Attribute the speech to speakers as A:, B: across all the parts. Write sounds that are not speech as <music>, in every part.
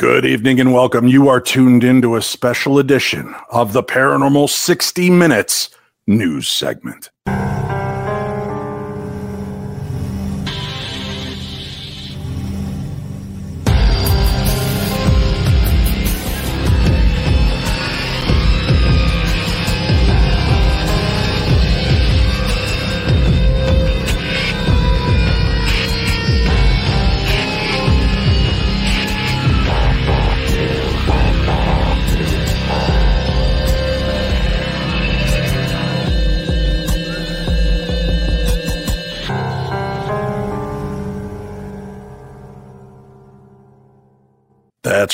A: Good evening and welcome. You are tuned into a special edition of the Paranormal 60 Minutes news segment.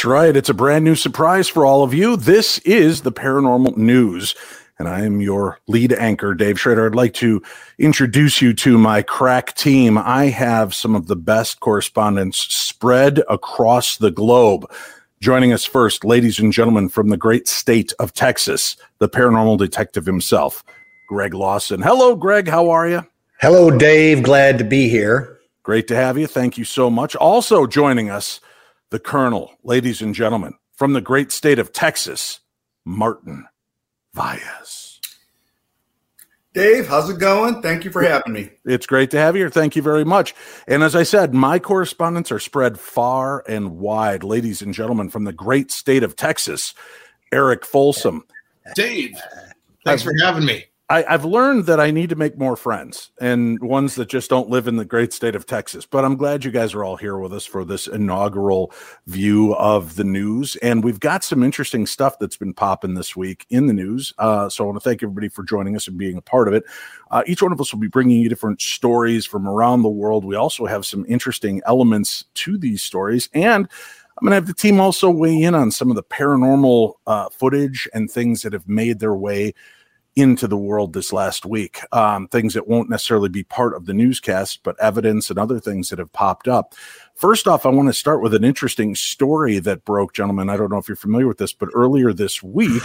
A: Right. It's a brand new surprise for all of you. This is the Paranormal News, and I am your lead anchor, Dave Schrader. I'd like to introduce you to my crack team. I have some of the best correspondents spread across the globe. Joining us first, ladies and gentlemen, from the great state of Texas, the paranormal detective himself, Greg Lawson. Hello, Greg. How are you?
B: Hello, Dave. Glad to be here.
A: Great to have you. Thank you so much. Also joining us, the Colonel, ladies and gentlemen, from the great state of Texas, Martin Valles.
C: Dave, how's it going? Thank you for having me.
A: It's great to have you here. Thank you very much. And as I said, my correspondents are spread far and wide. Ladies and gentlemen, from the great state of Texas, Eric Folsom.
D: Dave, thanks for having me.
A: I, have learned that I need to make more friends and ones that just don't live in the great state of Texas. But I'm glad you guys are all here with us for this inaugural view of the news. And we've got some interesting stuff that's been popping this week in the news. Uh, so I want to thank everybody for joining us and being a part of it. Uh, each one of us will be bringing you different stories from around the world. We also have some interesting elements to these stories. And I'm going to have the team also weigh in on some of the paranormal uh, footage and things that have made their way into the world this last week. Um, things that won't necessarily be part of the newscast, but evidence and other things that have popped up. First off, I want to start with an interesting story that broke, gentlemen. I don't know if you're familiar with this, but earlier this week,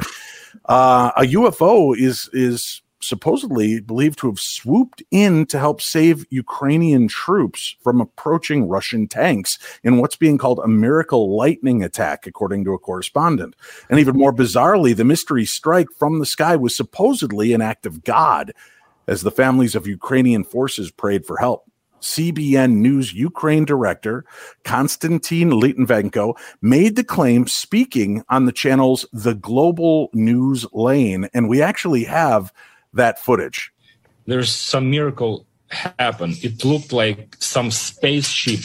A: uh, a UFO is is supposedly believed to have swooped in to help save Ukrainian troops from approaching Russian tanks in what's being called a miracle lightning attack, according to a correspondent. And even more bizarrely, the mystery strike from the sky was supposedly an act of God as the families of Ukrainian forces prayed for help. CBN News Ukraine director Konstantin Litvinenko made the claim speaking on the channel's The Global News Lane. And we actually have that footage.
E: There's some miracle happened. It looked like some spaceship,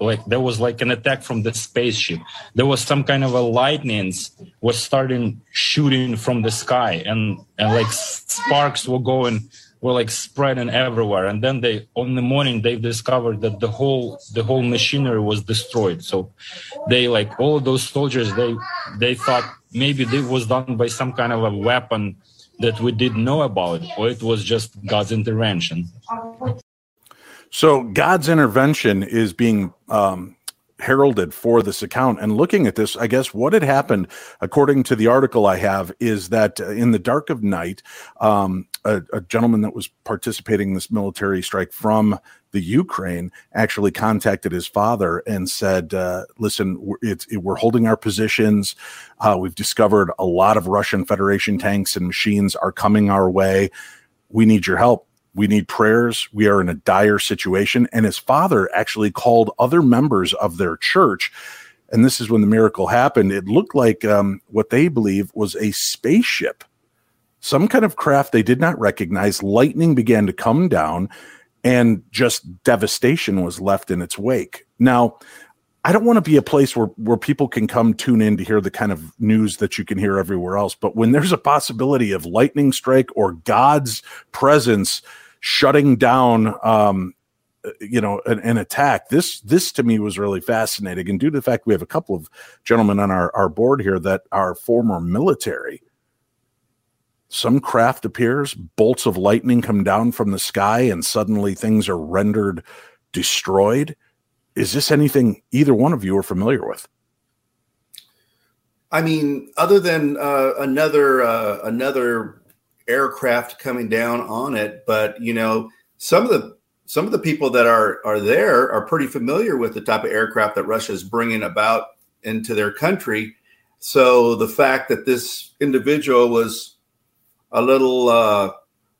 E: like there was like an attack from the spaceship. There was some kind of a lightnings was starting shooting from the sky, and and like sparks were going were like spreading everywhere. And then they on the morning they discovered that the whole the whole machinery was destroyed. So they like all of those soldiers they they thought maybe it was done by some kind of a weapon that we didn't know about, or it was just God's intervention.
A: So God's intervention is being um, heralded for this account. And looking at this, I guess what had happened, according to the article I have, is that uh, in the dark of night, um, a, a, gentleman that was participating in this military strike from the Ukraine actually contacted his father and said, uh, "Listen, we're, it, we're, holding our positions. Uh, we've discovered a lot of Russian Federation tanks and machines are coming our way. We need your help." We need prayers. We are in a dire situation. And his father actually called other members of their church. And this is when the miracle happened. It looked like um, what they believe was a spaceship, some kind of craft they did not recognize. Lightning began to come down, and just devastation was left in its wake. Now, I don't want to be a place where where people can come tune in to hear the kind of news that you can hear everywhere else. But when there's a possibility of lightning strike or God's presence shutting down, um, you know, an, an, attack, this this to me was really fascinating. And due to the fact we have a couple of gentlemen on our our board here that are former military, some craft appears, bolts of lightning come down from the sky, and suddenly things are rendered destroyed is this anything either one of you are familiar with?
C: I mean, other than uh, another uh, another aircraft coming down on it, but you know, some of the some of the people that are are there are pretty familiar with the type of aircraft that Russia is bringing about into their country. So the fact that this individual was a little uh,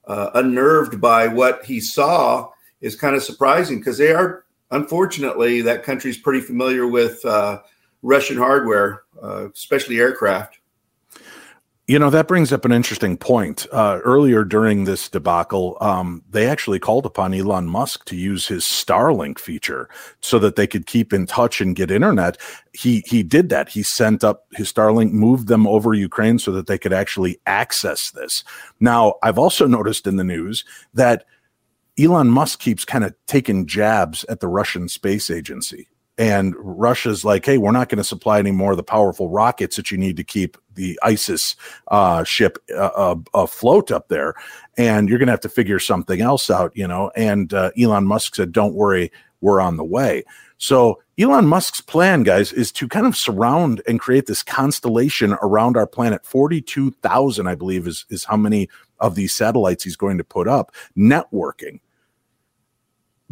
C: uh, unnerved by what he saw is kind of surprising because they are, unfortunately, that country's pretty familiar with uh, Russian hardware, uh, especially aircraft.
A: You know, that brings up an interesting point. Uh, earlier during this debacle, um, they actually called upon Elon Musk to use his Starlink feature so that they could keep in touch and get internet. He he did that. He sent up his Starlink, moved them over Ukraine so that they could actually access this. Now, I've also <laughs> noticed in the news that Elon Musk keeps kind of taking jabs at the Russian space agency and Russia's like, hey, we're not going to supply any more of the powerful rockets that you need to keep the ISIS uh, ship uh, uh, afloat up there, and you're going to have to figure something else out, you know. And uh, Elon Musk said, "Don't worry, we're on the way." So Elon Musk's plan, guys, is to kind of surround and create this constellation around our planet. Forty-two thousand, I believe, is is how many of these satellites he's going to put up. Networking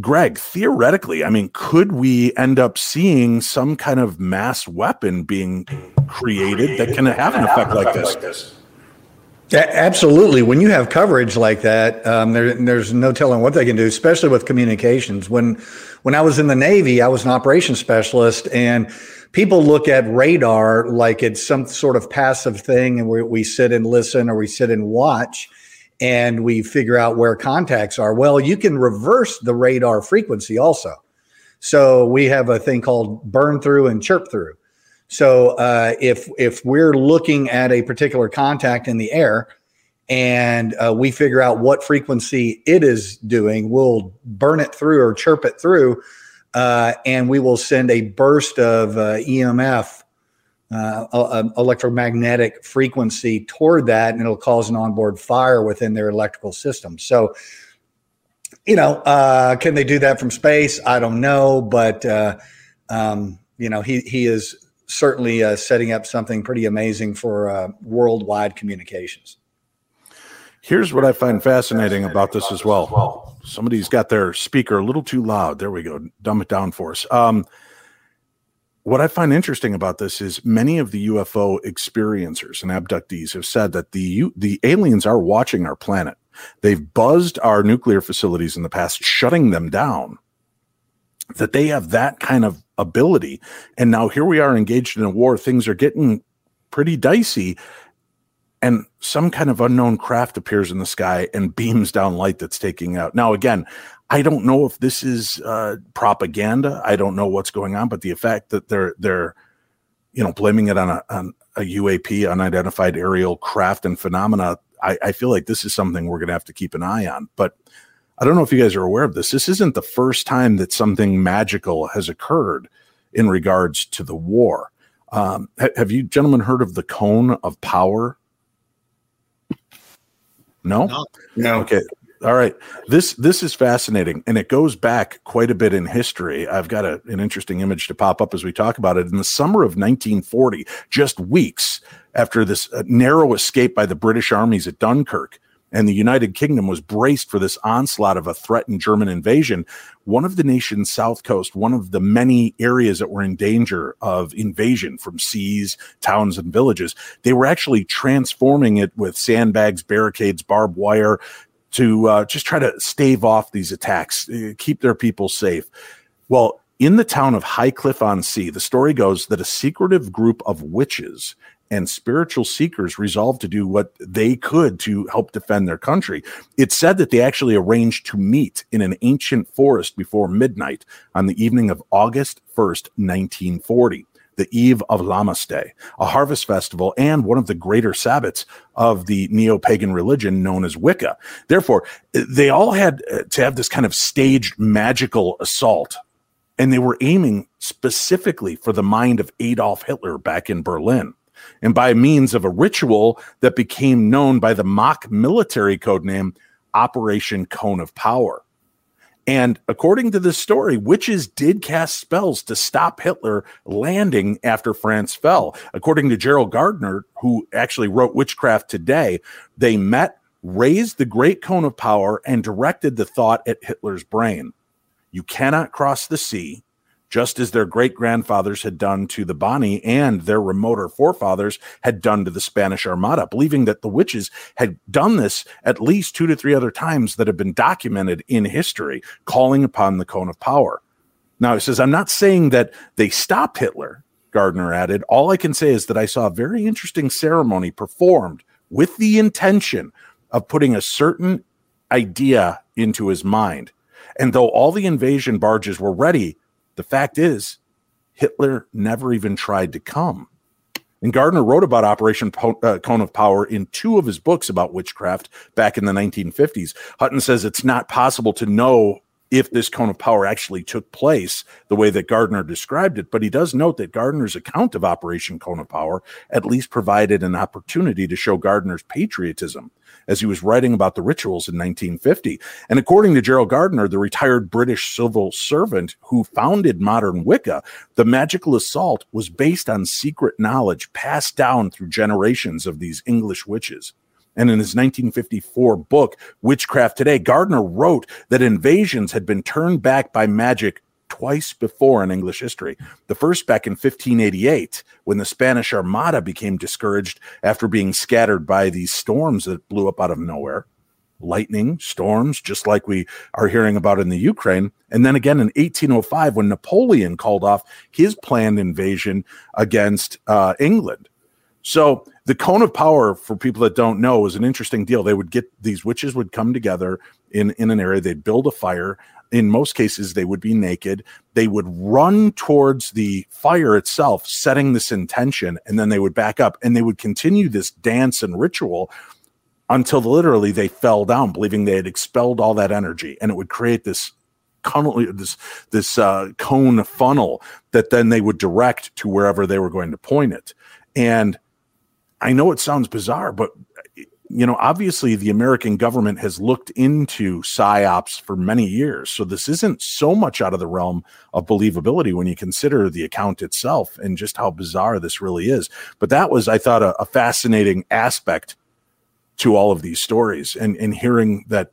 A: Greg, theoretically, I mean, could we end up seeing some kind of mass weapon being created that can have an effect like this?
B: absolutely. When you have coverage like that, um, there, there's no telling what they can do, especially with communications. When when I was in the Navy, I was an operations specialist, and people look at radar like it's some sort of passive thing, and we, we sit and listen or we sit and watch and we figure out where contacts are. Well, you can reverse the radar frequency also. So we have a thing called burn through and chirp through. So uh, if if we're looking at a particular contact in the air and uh, we figure out what frequency it is doing, we'll burn it through or chirp it through, uh, and we will send a burst of uh, EMF uh, electromagnetic frequency toward that, and it'll cause an onboard fire within their electrical system. So, you know, uh, can they do that from space? I don't know, but uh, um, you know, he he is certainly uh, setting up something pretty amazing for uh, worldwide communications.
A: Here's what I find fascinating about this as well. Somebody's got their speaker a little too loud. There we go. Dumb it down for us. Um, what I find interesting about this is many of the UFO experiencers and abductees have said that the the aliens are watching our planet. They've buzzed our nuclear facilities in the past, shutting them down. That they have that kind of ability, and now here we are engaged in a war. Things are getting pretty dicey, and some kind of unknown craft appears in the sky and beams down light that's taking out. Now, again, I don't know if this is uh, propaganda. I don't know what's going on, but the effect that they're they're you know blaming it on a on a UAP, unidentified aerial craft and phenomena. I, I feel like this is something we're going to have to keep an eye on. But I don't know if you guys are aware of this. This isn't the first time that something magical has occurred in regards to the war. Um, ha- have you gentlemen heard of the cone of power? No?
C: no, no.
A: Okay, all right. This this is fascinating, and it goes back quite a bit in history. I've got a, an interesting image to pop up as we talk about it. In the summer of 1940, just weeks after this uh, narrow escape by the British armies at Dunkirk, and the United Kingdom was braced for this onslaught of a threatened German invasion. One of the nation's south coast, one of the many areas that were in danger of invasion from seas, towns, and villages, they were actually transforming it with sandbags, barricades, barbed wire, to uh, just try to stave off these attacks, uh, keep their people safe. Well, in the town of Highcliffe on Sea, the story goes that a secretive group of witches and spiritual seekers resolved to do what they could to help defend their country. It's said that they actually arranged to meet in an ancient forest before midnight on the evening of August 1st, 1940 the eve of Lammas Day, a harvest festival and one of the greater Sabbats of the neo pagan religion known as Wicca. Therefore, they all had uh, to have this kind of staged magical assault, and they were aiming specifically for the mind of Adolf Hitler back in Berlin. And by means of a ritual that became known by the mock military code name Operation Cone of Power. And according to this story, witches did cast spells to stop Hitler landing after France fell. According to Gerald Gardner, who actually wrote Witchcraft Today, they met, raised the great cone of power, and directed the thought at Hitler's brain. You cannot cross the sea. Just as their great grandfathers had done to the Boney and their remoter forefathers had done to the Spanish Armada, believing that the witches had done this at least two to three other times that have been documented in history, calling upon the cone of power. Now, he says, I'm not saying that they stopped Hitler, Gardner added. All I can say is that I saw a very interesting ceremony performed with the intention of putting a certain idea into his mind. And though all the invasion barges were ready, the fact is, Hitler never even tried to come. And Gardner wrote about Operation po- uh, Cone of Power in two of his books about witchcraft back in the 1950s. Hutton says it's not possible to know if this cone of power actually took place the way that Gardner described it. But he does note that Gardner's account of Operation Cone of Power at least provided an opportunity to show Gardner's patriotism as he was writing about the rituals in 1950. And according to Gerald Gardner, the retired British civil servant who founded modern Wicca, the magical assault was based on secret knowledge passed down through generations of these English witches. And in his 1954 book, Witchcraft Today, Gardner wrote that invasions had been turned back by magic twice before in English history. The first back in 1588, when the Spanish Armada became discouraged after being scattered by these storms that blew up out of nowhere. Lightning, storms, just like we are hearing about in the Ukraine. And then again in 1805, when Napoleon called off his planned invasion against uh, England. So the cone of power, for people that don't know, is an interesting deal. They would get these witches would come together in in an area. They'd build a fire. In most cases, they would be naked. They would run towards the fire itself, setting this intention, and then they would back up and they would continue this dance and ritual until literally they fell down, believing they had expelled all that energy, and it would create this this this uh, cone funnel that then they would direct to wherever they were going to point it. And I know it sounds bizarre, but you know, obviously the American government has looked into psyops for many years. So this isn't so much out of the realm of believability when you consider the account itself and just how bizarre this really is. But that was, I thought, a, a fascinating aspect to all of these stories and, and hearing that,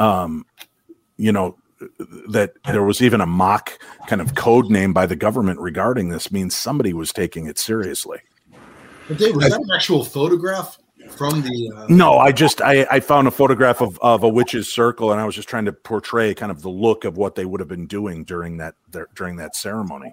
A: um, you know, that there was even a mock kind of code name by the government regarding this means somebody was taking it seriously.
D: But Dave, was that an actual photograph from the? Uh...
A: No, I just I, I found a photograph of, of a witch's circle, and I was just trying to portray kind of the look of what they would have been doing during that during that ceremony.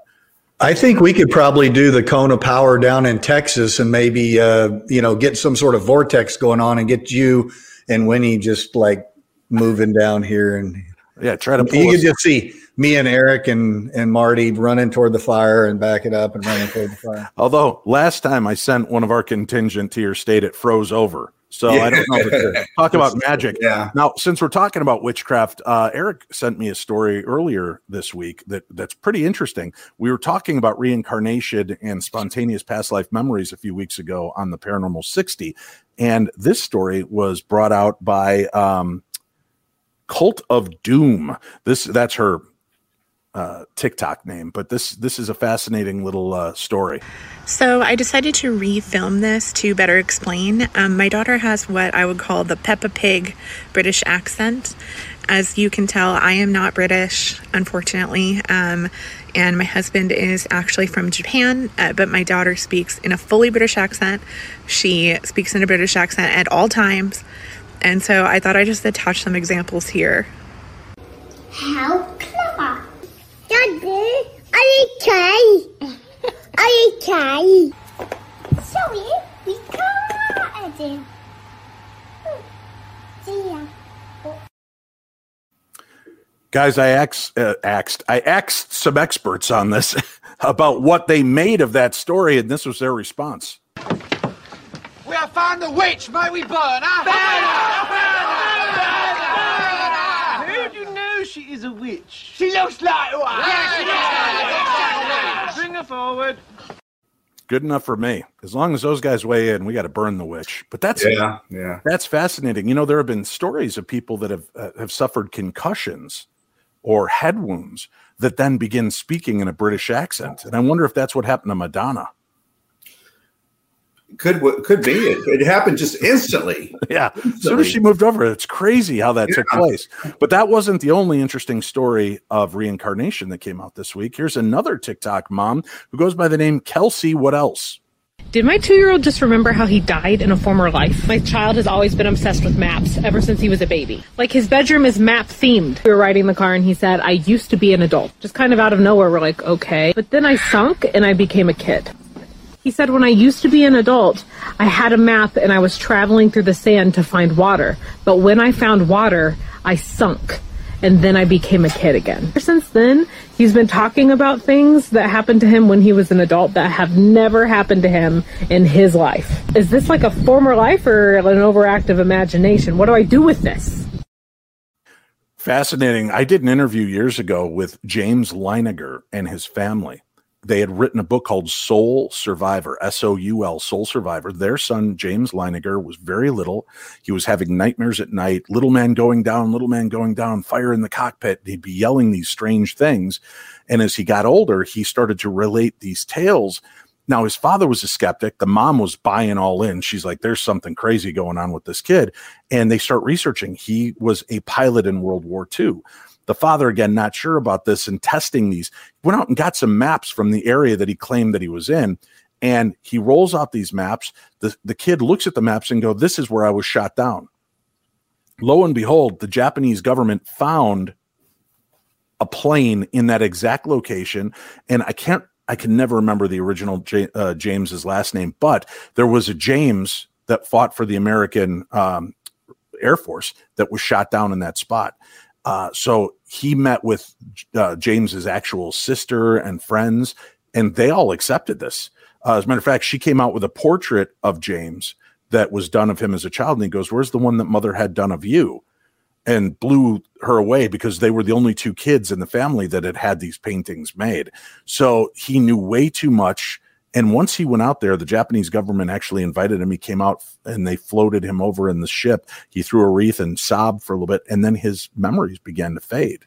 B: I think we could probably do the cone of power down in Texas, and maybe uh, you know get some sort of vortex going on, and get you and Winnie just like moving down here, and
A: yeah, try to.
B: you can just see me and Eric and and Marty running toward the fire and back it up and running toward the fire.
A: Although last time I sent one of our contingent to your state, it froze over. So yeah. I don't know. <laughs> Talk about magic.
B: Yeah.
A: Now, since we're talking about witchcraft, uh, Eric sent me a story earlier this week that that's pretty interesting. We were talking about reincarnation and spontaneous past life memories a few weeks ago on the Paranormal 60, and this story was brought out by um, Cult of Doom. This that's her uh, TikTok name, but this this is a fascinating little uh, story.
F: So I decided to refilm this to better explain. Um, my daughter has what I would call the Peppa Pig British accent. As you can tell, I am not British, unfortunately. Um, and my husband is actually from Japan, uh, but my daughter speaks in a fully British accent. She speaks in a British accent at all times. And so I thought I'd just attach some examples here.
G: How clever! Daddy, are you okay? <laughs> Are you okay? Sorry, we can't. See ya.
A: Guys, I asked, uh, asked, I asked some experts on this <laughs> about what they made of that story, and this was their response.
H: We have found the witch. May we burn her?
I: Who do you know she is a witch?
H: She looks like one.
I: Yeah, she looks like Bring her forward.
A: Good enough for me. As long as those guys weigh in, we got to burn the witch. But that's
C: yeah, yeah.
A: That's fascinating. You know, there have been stories of people that have uh, have suffered concussions or head wounds that then begin speaking in a British accent, and I wonder if that's what happened to Madonna
C: could could be it, it happened just instantly. <laughs>
A: Yeah, as soon as she moved over, it's crazy how that took place. But that wasn't the only interesting story of reincarnation that came out this week. Here's another TikTok mom who goes by the name Kelsey. What else?
J: Did my two year old just remember how he died in a former life? My child has always been obsessed with maps ever since he was a baby. Like his bedroom is map themed. We were riding the car and he said, I used to be an adult. Just kind of out of nowhere, we're like, okay. But then I sunk and I became a kid. He said, when I used to be an adult, I had a map and I was traveling through the sand to find water. But when I found water, I sunk. And then I became a kid again. Since then, he's been talking about things that happened to him when he was an adult that have never happened to him in his life. Is this like a former life or an overactive imagination? What do I do with this?
A: Fascinating. I did an interview years ago with James Leininger and his family. They had written a book called Soul Survivor, S O U L, Soul Survivor. Their son, James Leininger, was very little. He was having nightmares at night, little man going down, little man going down, fire in the cockpit. He'd be yelling these strange things. And as he got older, he started to relate these tales. Now, his father was a skeptic. The mom was buying all in. She's like, there's something crazy going on with this kid. And they start researching. He was a pilot in World War II. The father, again, not sure about this and testing these, went out and got some maps from the area that he claimed that he was in. And he rolls out these maps. The, the kid looks at the maps and go, This is where I was shot down. Lo and behold, the Japanese government found a plane in that exact location. And I can't, I can never remember the original J, uh, James's last name, but there was a James that fought for the American um, Air Force that was shot down in that spot. Uh, so he met with uh, James's actual sister and friends, and they all accepted this. Uh, as a matter of fact, she came out with a portrait of James that was done of him as a child, and he goes, "Where's the one that mother had done of you?" And blew her away because they were the only two kids in the family that had had these paintings made. So he knew way too much. And once he went out there, the Japanese government actually invited him. He came out and they floated him over in the ship. He threw a wreath and sobbed for a little bit, and then his memories began to fade.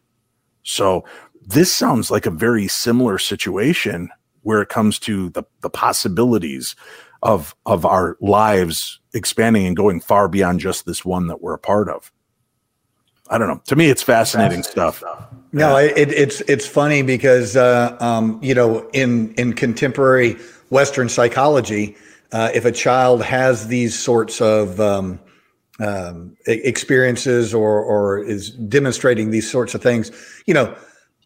A: So this sounds like a very similar situation where it comes to the, the possibilities of of our lives expanding and going far beyond just this one that we're a part of. I don't know. To me, it's fascinating stuff.
B: No, it, it's it's funny because uh, um, you know in in contemporary Western psychology, uh, if a child has these sorts of um, um, experiences or or is demonstrating these sorts of things, you know,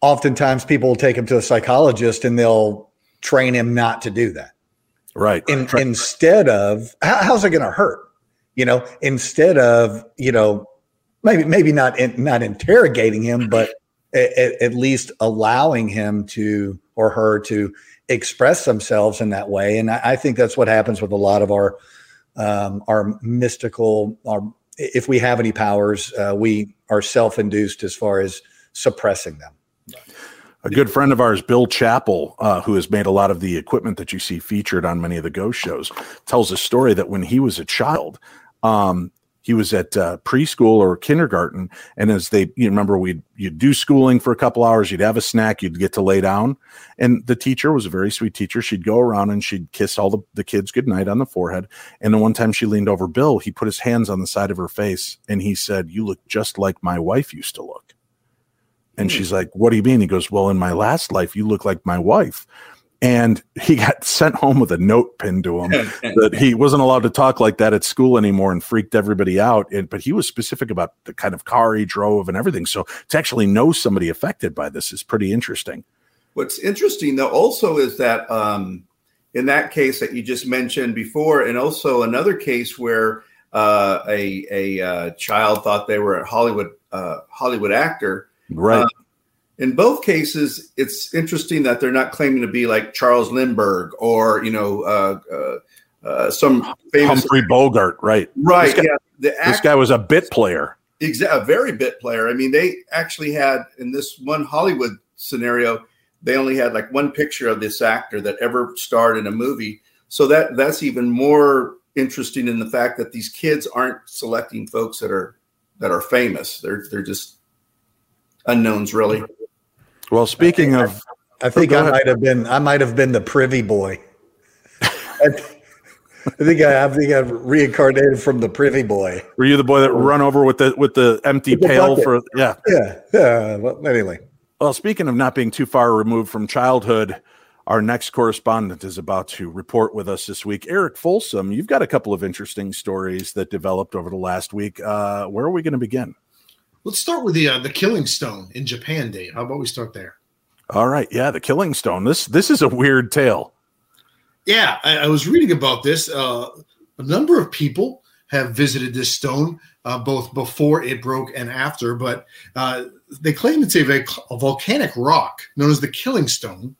B: oftentimes people will take him to a psychologist and they'll train him not to do that.
A: Right.
B: In, instead of how, how's it going to hurt? You know, instead of you know maybe maybe not in, not interrogating him, but at, at least allowing him to or her to express themselves in that way. And I, I think that's what happens with a lot of our um, our mystical. Our, if we have any powers, uh, we are self-induced as far as suppressing them.
A: A good friend of ours, Bill Chappell, uh, who has made a lot of the equipment that you see featured on many of the ghost shows, tells a story that when he was a child, um, he was at uh, preschool or kindergarten, and as they, you remember, we'd you'd do schooling for a couple hours, you'd have a snack, you'd get to lay down, and the teacher was a very sweet teacher. She'd go around and she'd kiss all the, the kids goodnight on the forehead. And the one time she leaned over Bill, he put his hands on the side of her face and he said, "You look just like my wife used to look." And she's like, What do you mean? He goes, Well, in my last life, you look like my wife. And he got <laughs> sent home with a note pinned to him <laughs> that he wasn't allowed to talk like that at school anymore and freaked everybody out. And, but he was specific about the kind of car he drove and everything. So to actually know somebody affected by this is pretty interesting.
C: What's interesting though also is that um, in that case that you just mentioned before, and also another case where uh, a a uh, child thought they were a Hollywood uh, Hollywood actor.
A: Right.
C: In both cases, it's interesting that they're not claiming to be like Charles Lindbergh or you know uh, uh, uh, some famous
A: Humphrey Bogart, right?
C: right.
A: This guy,
C: yeah, the
A: this guy was a bit player.
C: exa- a very bit player. I mean, they actually had in this one Hollywood scenario, they only had like one picture of this actor that ever starred in a movie. So that that's even more interesting in the fact that these kids aren't selecting folks that are that are famous. They're they're just unknowns, really.
A: Well, speaking of,
B: I think
A: Go
B: I might have been I might have been the privy boy. I, I think I, I think I've reincarnated from the privy boy.
A: Were you the boy that run over with the with the empty
B: With
A: pail for yeah?
B: Yeah. Yeah. Well, anyway.
A: Well, speaking of not being too far removed from childhood, our next correspondent is about to report with us this week. Eric Folsom, you've got a couple of interesting stories that developed over the last week. Uh, where are we going to begin?
D: Let's start with the uh, the Killing Stone in Japan, Dave. How about we start there?
A: All right, yeah, the Killing Stone. This this is a weird tale.
D: Yeah, I, I was reading about this. Uh, a number of people have visited this stone, uh, both before it broke and after, but uh, they claim it's a, a volcanic rock known as the Killing Stone.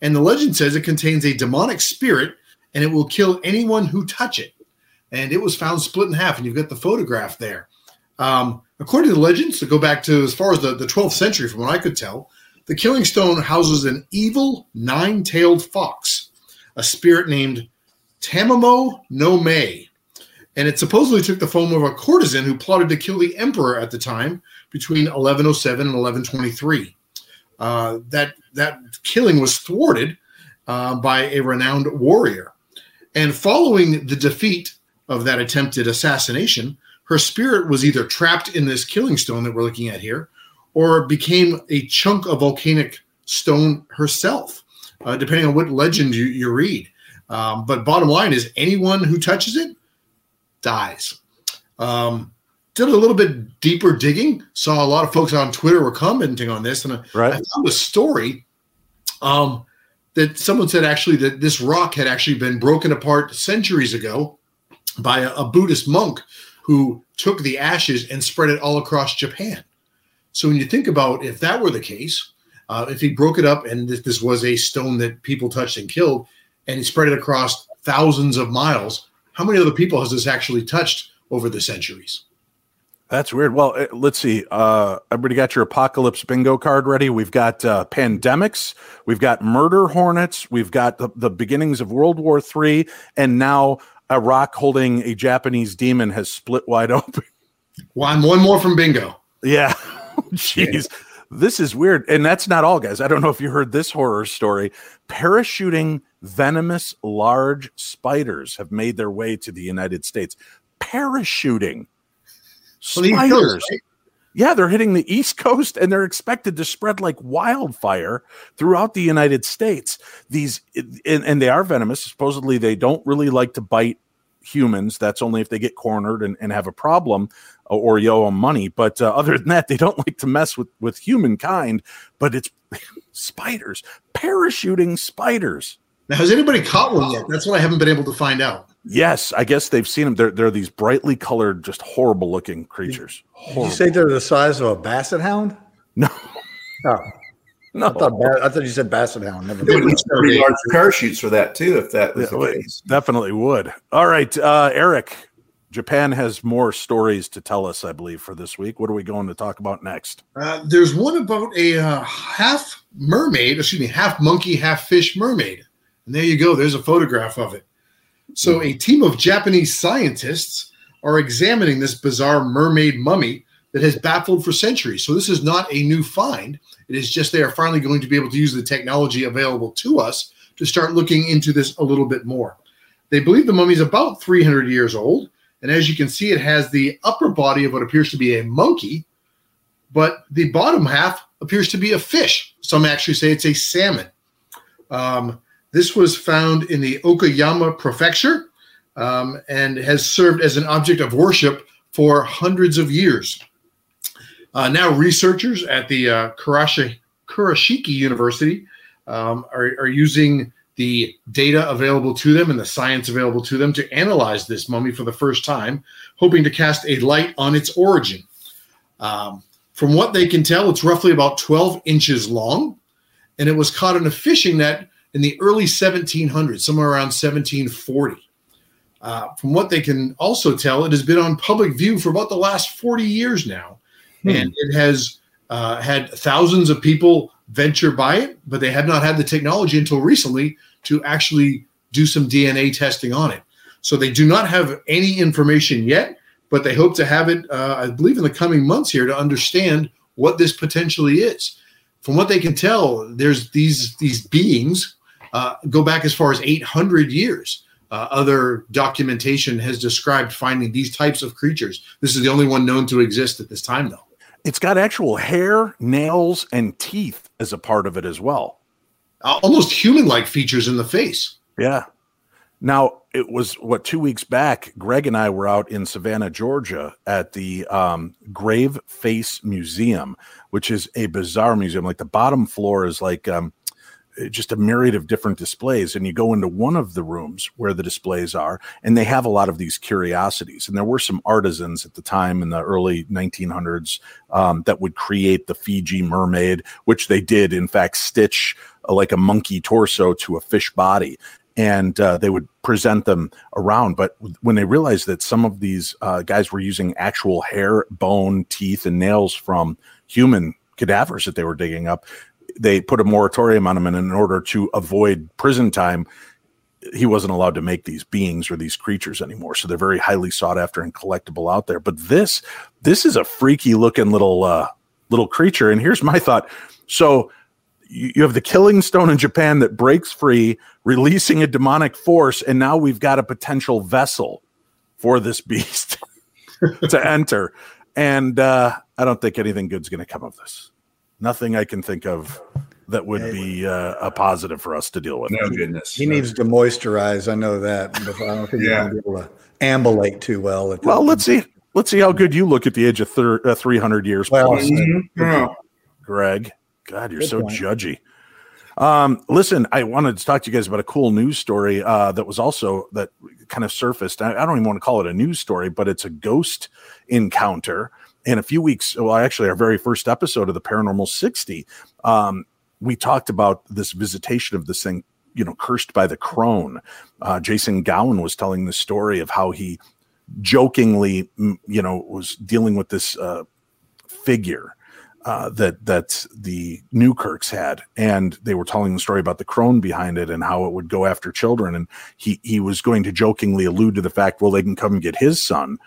D: And the legend says it contains a demonic spirit and it will kill anyone who touch it. And it was found split in half, and you've got the photograph there. Um, according to the legends, to go back to as far as the, the 12th century, from what I could tell, the Killing Stone houses an evil nine tailed fox, a spirit named Tamamo no Mae. And it supposedly took the form of a courtesan who plotted to kill the emperor at the time between 1107 and 1123. Uh, that, that killing was thwarted uh, by a renowned warrior. And following the defeat of that attempted assassination, her spirit was either trapped in this killing stone that we're looking at here, or became a chunk of volcanic stone herself, uh, depending on what legend you, you read. Um, but bottom line is, anyone who touches it dies. Um, did a little bit deeper digging. Saw a lot of folks on Twitter were commenting on this, and I-
A: Right.
D: I found a story um, that someone said actually that this rock had actually been broken apart centuries ago by a, a Buddhist monk who took the ashes and spread it all across Japan. So when you think about if that were the case, uh, if he broke it up and this, this was a stone that people touched and killed, and he spread it across thousands of miles, how many other people has this actually touched over the centuries?
A: That's weird. Well, uh, let's see. Uh, everybody got your apocalypse bingo card ready? We've got uh, pandemics, we've got murder hornets, we've got the, the beginnings of World War III, and now a rock holding a Japanese demon has split wide <laughs> open.
D: One, one more from bingo.
A: Yeah. <laughs> Jeez. This is weird. And that's not all, guys. I don't know if you heard this horror story. Parachuting venomous large spiders have made their way to the United States. Parachuting
D: Well, the East
A: spiders.
D: right?
A: Yeah, they're hitting the East Coast and they're expected to spread like wildfire throughout the United States. These and, and they are venomous. Supposedly, they don't really like to bite humans. That's only if they get cornered and, and have a problem uh, or owe them money. But uh, other than that, they don't <laughs> like to mess with with humankind. But it's <laughs> spiders, parachuting spiders.
D: Now, has anybody caught one yet? That's what I haven't been able to find out.
A: Yes, I guess they've seen them. They're they're these brightly colored, just horrible looking creatures.
B: Did you say they're the size of a basset hound?
A: No.
B: Oh,
A: no.
B: I thought, I thought you said basset hound. Never
C: They would
B: mind.
C: need pretty large parachutes for that too, if that was
A: Yeah,
C: the case.
A: Definitely would. All right, uh, Eric. Japan has more stories to tell us, I believe, for this week. What are we going to talk about next?
D: Uh, there's one about a uh, half mermaid, excuse me, half monkey, half fish mermaid. And there you go. There's a photograph of it. So, a team of Japanese scientists are examining this bizarre mermaid mummy that has baffled for centuries. So, this is not a new find. It is just they are finally going to be able to use the technology available to us to start looking into this a little bit more. They believe the mummy is about 300 years old. And as you can see, it has the upper body of what appears to be a monkey, but the bottom half appears to be a fish. Some actually say it's a salmon. Um, this was found in the Okayama Prefecture um, and has served as an object of worship for hundreds of years. Uh, now, researchers at the uh, Kurashi, Kurashiki University um, are, are using the data available to them and the science available to them to analyze this mummy for the first time, hoping to cast a light on its origin. Um, from what they can tell, it's roughly about 12 inches long, and it was caught in a fishing net in the early 1700s, somewhere around 1740. Uh, from what they can also tell, it has been on public view for about the last 40 years now, and it has uh, had thousands of people venture by it, but they have not had the technology until recently to actually do some DNA testing on it. So they do not have any information yet, but they hope to have it, uh, I believe, in the coming months here to understand what this potentially is. From what they can tell, there's these these beings uh, go back as far as 800 years. uh, other documentation has described finding these types of creatures. This is the only one known to exist at this time, though.
A: It's got actual hair, nails, and teeth as a part of it as well.
D: Uh, almost human-like features in the face.
A: Yeah. Now it was what two weeks back. Greg and I were out in Savannah, Georgia, at the um, Graveface Museum, which is a bizarre museum. Like the bottom floor is like um, just a myriad of different displays, and you go into one of the rooms where the displays are, and they have a lot of these curiosities. And there were some artisans at the time in the early 1900s um, that would create the Fiji mermaid, which they did, in fact, stitch uh, like a monkey torso to a fish body and uh, they would present them around. But when they realized that some of these uh, guys were using actual hair, bone, teeth, and nails from human cadavers that they were digging up, they put a moratorium on him. And in order to avoid prison time, he wasn't allowed to make these beings or these creatures anymore. So they're very highly sought after and collectible out there. But this, this is a freaky looking little uh, little creature. And here's my thought. So you have the killing stone in Japan that breaks free, releasing a demonic force, and now we've got a potential vessel for this <laughs> beast to enter. And uh, I don't think anything good's going to come of this. Nothing I can think of that would be uh, a positive for us to deal with.
C: No goodness.
B: He needs to moisturize. I know that, I don't think
C: Yeah.
B: he's going to be able to ambulate too well. At
A: Well,
B: this.
A: let's see. Let's see how good you look at the age of thir- uh, 300 years
B: Well,
A: plus,
C: Mhm. Yeah.
A: Greg. God, you're
B: Good
A: so
B: point.
A: judgy. Um, listen, I wanted to talk to you guys about a cool news story uh, that was also that kind of surfaced. I, I don't even want to call it a news story, but it's a ghost encounter. And a few weeks, well, actually, our very first episode of the Paranormal 60, um, we talked about this visitation of this thing, you know, cursed by the crone. Uh, Jason Gowan was telling the story of how he jokingly, you know, was dealing with this uh, figure uh, that that the Newkirks had, and they were telling the story about the crone behind it and how it would go after children, and he he was going to jokingly allude to the fact, well, they can come and get his son,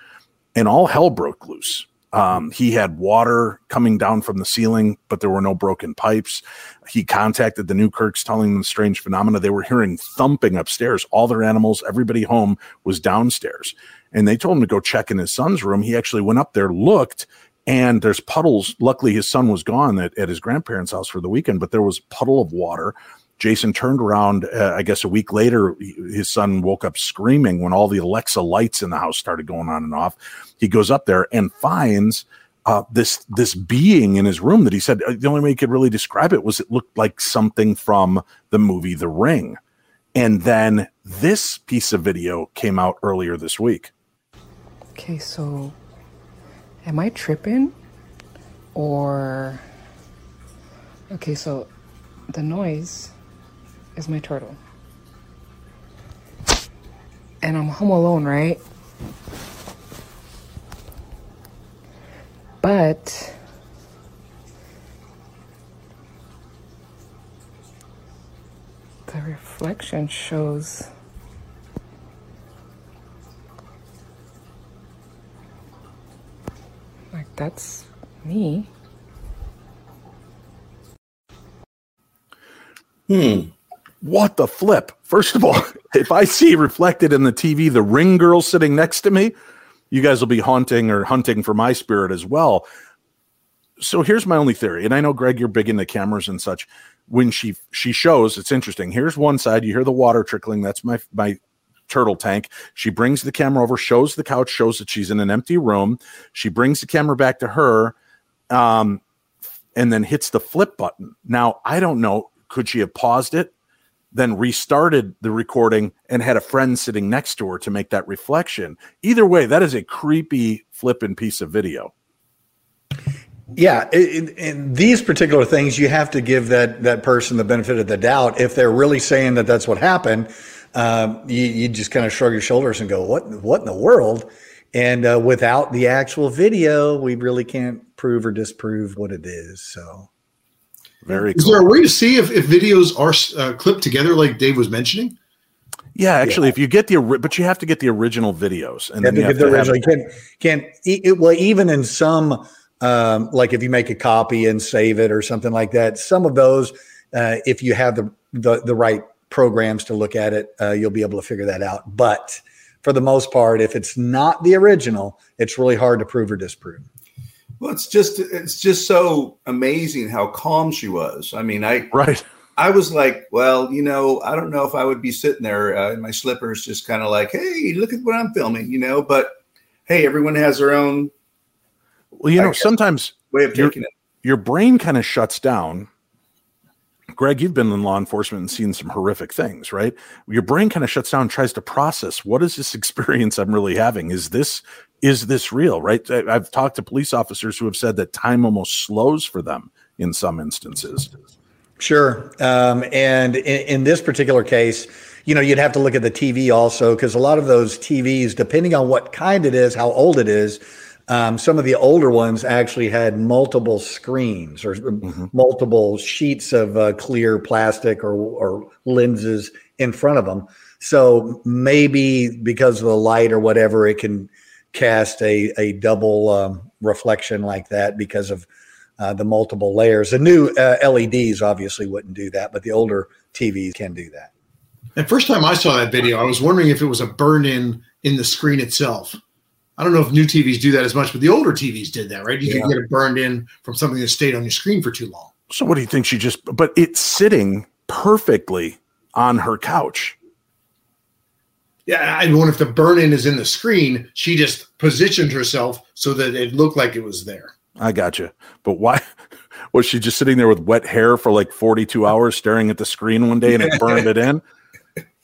A: and all hell broke loose. Um, he had water coming down from the ceiling, but there were no broken pipes. He contacted the Newkirks, telling them strange phenomena. They were hearing thumping upstairs. All their animals, everybody home was downstairs. And they told him to go check in his son's room. He actually went up there, looked, and there's puddles. Luckily, his son was gone at, at his grandparents' house for the weekend, but there was puddle of water. Jason turned around, uh, I guess a week later, his son woke up screaming when all the Alexa lights in the house started going on and off. He goes up there and finds uh, this this being in his room that he said uh, the only way he could really describe it was it looked like something from the movie The Ring. And then this piece of video came out earlier this week.
K: Okay, so am I tripping? Or. Okay, so the noise is my turtle. And I'm home alone, right? But. The reflection shows. Like, that's me.
C: Hmm.
A: What the flip? First of all, <laughs> if I see reflected in the TV the ring girl sitting next to me, you guys will be haunting or hunting for my spirit as well. So here's my only theory, and I know Greg, you're big into cameras and such. When she she shows, it's interesting. Here's one side. You hear the water trickling. That's my my turtle tank. She brings the camera over, shows the couch, shows that she's in an empty room. She brings the camera back to her, um, and then hits the flip button. Now I don't know. Could she have paused it? Then restarted the recording and had a friend sitting next to her to make that reflection. Either way, that is a creepy flipping piece of video.
B: Yeah, in, in these particular things, you have to give that that person the benefit of the doubt. If they're really saying that that's what happened, um, you, you just kind of shrug your shoulders and go, "What? What in the world?" And uh, without the actual video, we really can't prove or disprove what it is. So,
A: very
D: Is there a way to see if, if videos are uh, clipped together, like Dave was mentioning?
A: Yeah, actually, if you get the ori- but you have to get the original videos, and
B: you
A: then
B: have to
A: you
B: get
A: have
B: the
A: to have
B: original. Can't can't e- it, well even in some um, like if you make a copy and save it or something like that. Some of those, uh, if you have the the, the right programs to look at it, uh, you'll be able to figure that out. But for the most part, if it's not the original, it's really hard to prove or disprove.
C: Well, it's just it's just so amazing how calm she was. I mean, I
A: right.
C: I was like, well, you know, I don't know if I would be sitting there uh, in my slippers, just kind of like, hey, look at what I'm filming, you know. But hey, everyone has their own.
A: Well, you know, sometimes
C: way of taking
A: your,
C: it.
A: Your brain kind of shuts down. Greg, you've been in law enforcement and seen some horrific things, right? Your brain kind of shuts down, and tries to process what is this <laughs> experience I'm really having? Is this is this real? Right? I've talked to police officers who have said that time almost slows for them in some instances.
B: Sure. Um, and in, in this particular case, you know, you'd have to look at the TV also because a lot of those TVs, depending on what kind it is, how old it is, um, some of the older ones actually had multiple screens or multiple sheets of uh, clear plastic or, or lenses in front of them. So maybe because of the light or whatever, it can cast a, a double um, reflection like that because of uh, the multiple layers. The new uh, LEDs obviously wouldn't do that, but the older TVs can do that.
D: And first time I saw that video, I was wondering if it was a burn in in the screen itself. I don't know if new TVs do that as much, but the older TVs did that, right? You
A: Yeah.
D: could get it burned in from something that stayed on your screen for too long.
A: So what do you think she just but it's sitting perfectly on her couch.
D: Yeah, I wonder if the burn in is in the screen. She just positioned herself so that it looked like it was there.
A: I gotcha. But why <laughs> was she just sitting there with wet hair for like 42 hours staring at the screen one day and it burned it in? <laughs>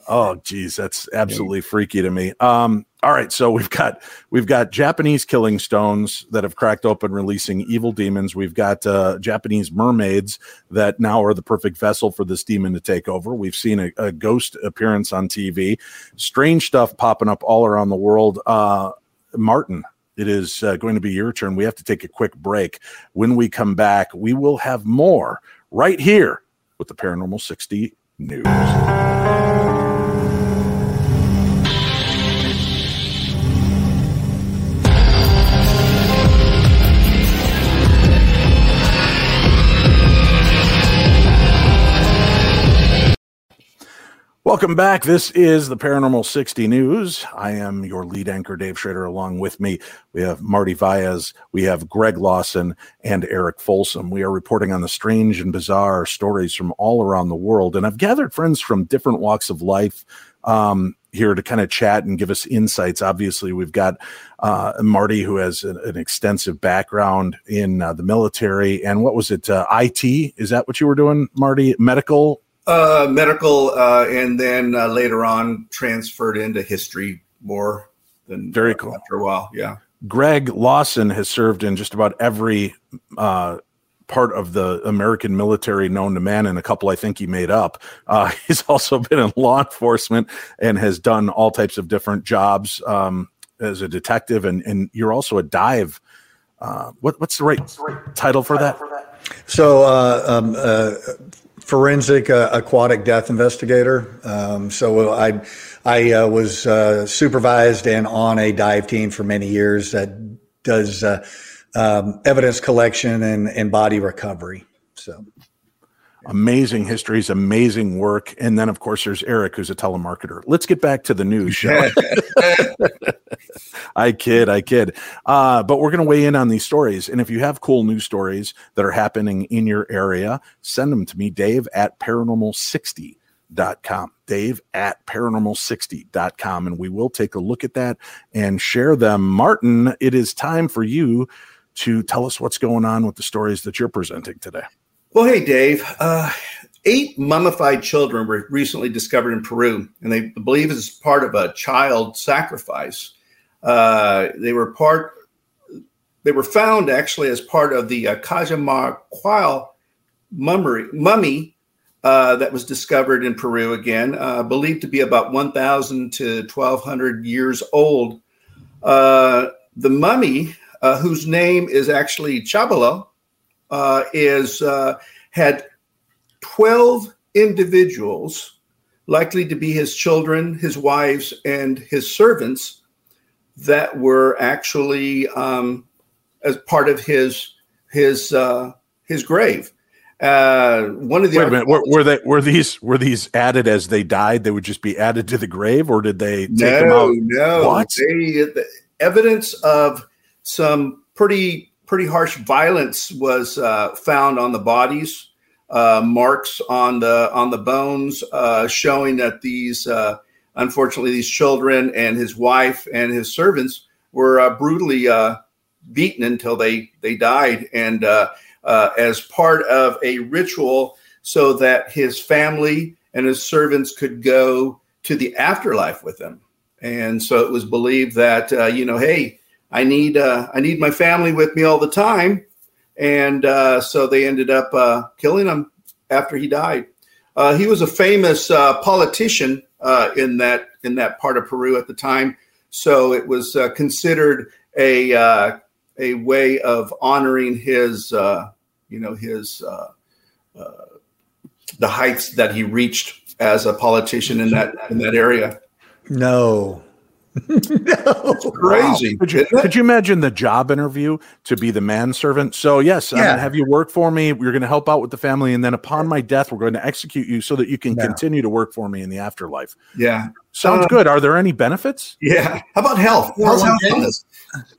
A: Oh geez, that's absolutely freaky to me. Um, all right, so we've got we've got Japanese killing stones that have cracked open, releasing evil demons. We've got uh, Japanese mermaids that now are the perfect vessel for this demon to take over. We've seen a, a ghost appearance on TV. Strange stuff popping up all around the world. Uh, Martin, it is uh, going to be your turn. We have to take a quick break. When we come back, we will have more right here with the Paranormal 60 News. Welcome back. This is the Paranormal 60 News. I am your lead anchor, Dave Schrader. Along with me, we have Marty Valles, we have Greg Lawson, and Eric Folsom. We are reporting on the strange and bizarre stories from all around the world. And I've gathered friends from different walks of life um, here to kind of chat and give us insights. Obviously, we've got uh, Marty, who has an, an extensive background in uh, the military. And what was it? Uh, IT? Is that what you were doing, Marty? Medical?
C: Uh, medical, uh, and then uh, later on transferred into history more than
A: Very cool.
C: after a while. Yeah.
A: Greg Lawson has served in just about every uh, part of the American military known to man, and a couple I think he made up. Uh, <laughs> he's also been in law enforcement and has done all types of different jobs um, as a detective, and, and you're also a dive. Uh, what, what's the right title for that?
B: So, uh, um, uh, forensic uh, aquatic death investigator. Um, so I, I uh, was uh, supervised and on a dive team for many years that does uh, um, evidence collection and, and body recovery. So
A: Amazing histories, amazing work. And then, of course, there's Eric, who's a telemarketer. Let's get back to the news show. <laughs> <laughs> I kid, I kid. Uh, but we're going to weigh in on these stories. And if you have cool news stories that are happening in your area, send them to me, Dave at paranormal60.com. Dave at paranormal60.com. And we will take a look at that and share them. Martin, it is time for you to tell us what's going on with the stories that you're presenting today.
C: Well, hey, Dave. Uh, eight mummified children were recently discovered in Peru, and they believe it's part of a child sacrifice. Uh, they were part. They were found actually as part of the uh, Cajamarquilla mummery, mummy uh, that was discovered in Peru again, uh, believed to be about 1,000 to 1,200 years old. Uh, the mummy, uh, whose name is actually Chabelo, uh, is had 12 individuals, likely to be his children, his wives, and his servants, that were actually um, as part of his his uh, his grave. Uh, one of the
A: Wait a minute. Were, were they were these were these added as they died? They would just be added to the grave, or did they take them
C: no, no.
A: What?
C: They, the evidence of some pretty pretty harsh violence was uh, found on the bodies, uh, marks on the on the bones, uh, showing that these uh, unfortunately these children and his wife and his servants were uh, brutally uh, beaten until they they died, and uh, uh, as part of a ritual, so that his family and his servants could go to the afterlife with him. And so it was believed that uh, you know, hey, I need uh, I need my family with me all the time, and so they ended up killing him after he died. He was a famous politician uh, in that in that part of Peru at the time, so it was uh, considered a uh, a way of honoring his uh, you know his uh, uh, the heights that he reached as a politician in that in that area.
B: No. <laughs>
C: Crazy.
A: Could you, could you imagine the job interview to be the manservant? So, yes, I'm going to have you work for me. We're going to help out with the family. And then upon my death, we're going to execute you so that you can
B: Yeah.
A: continue to work for me in the afterlife.
C: Yeah.
A: Sounds
C: Uh,
A: good. Are there any benefits?
C: Yeah. How about health? How's health on this?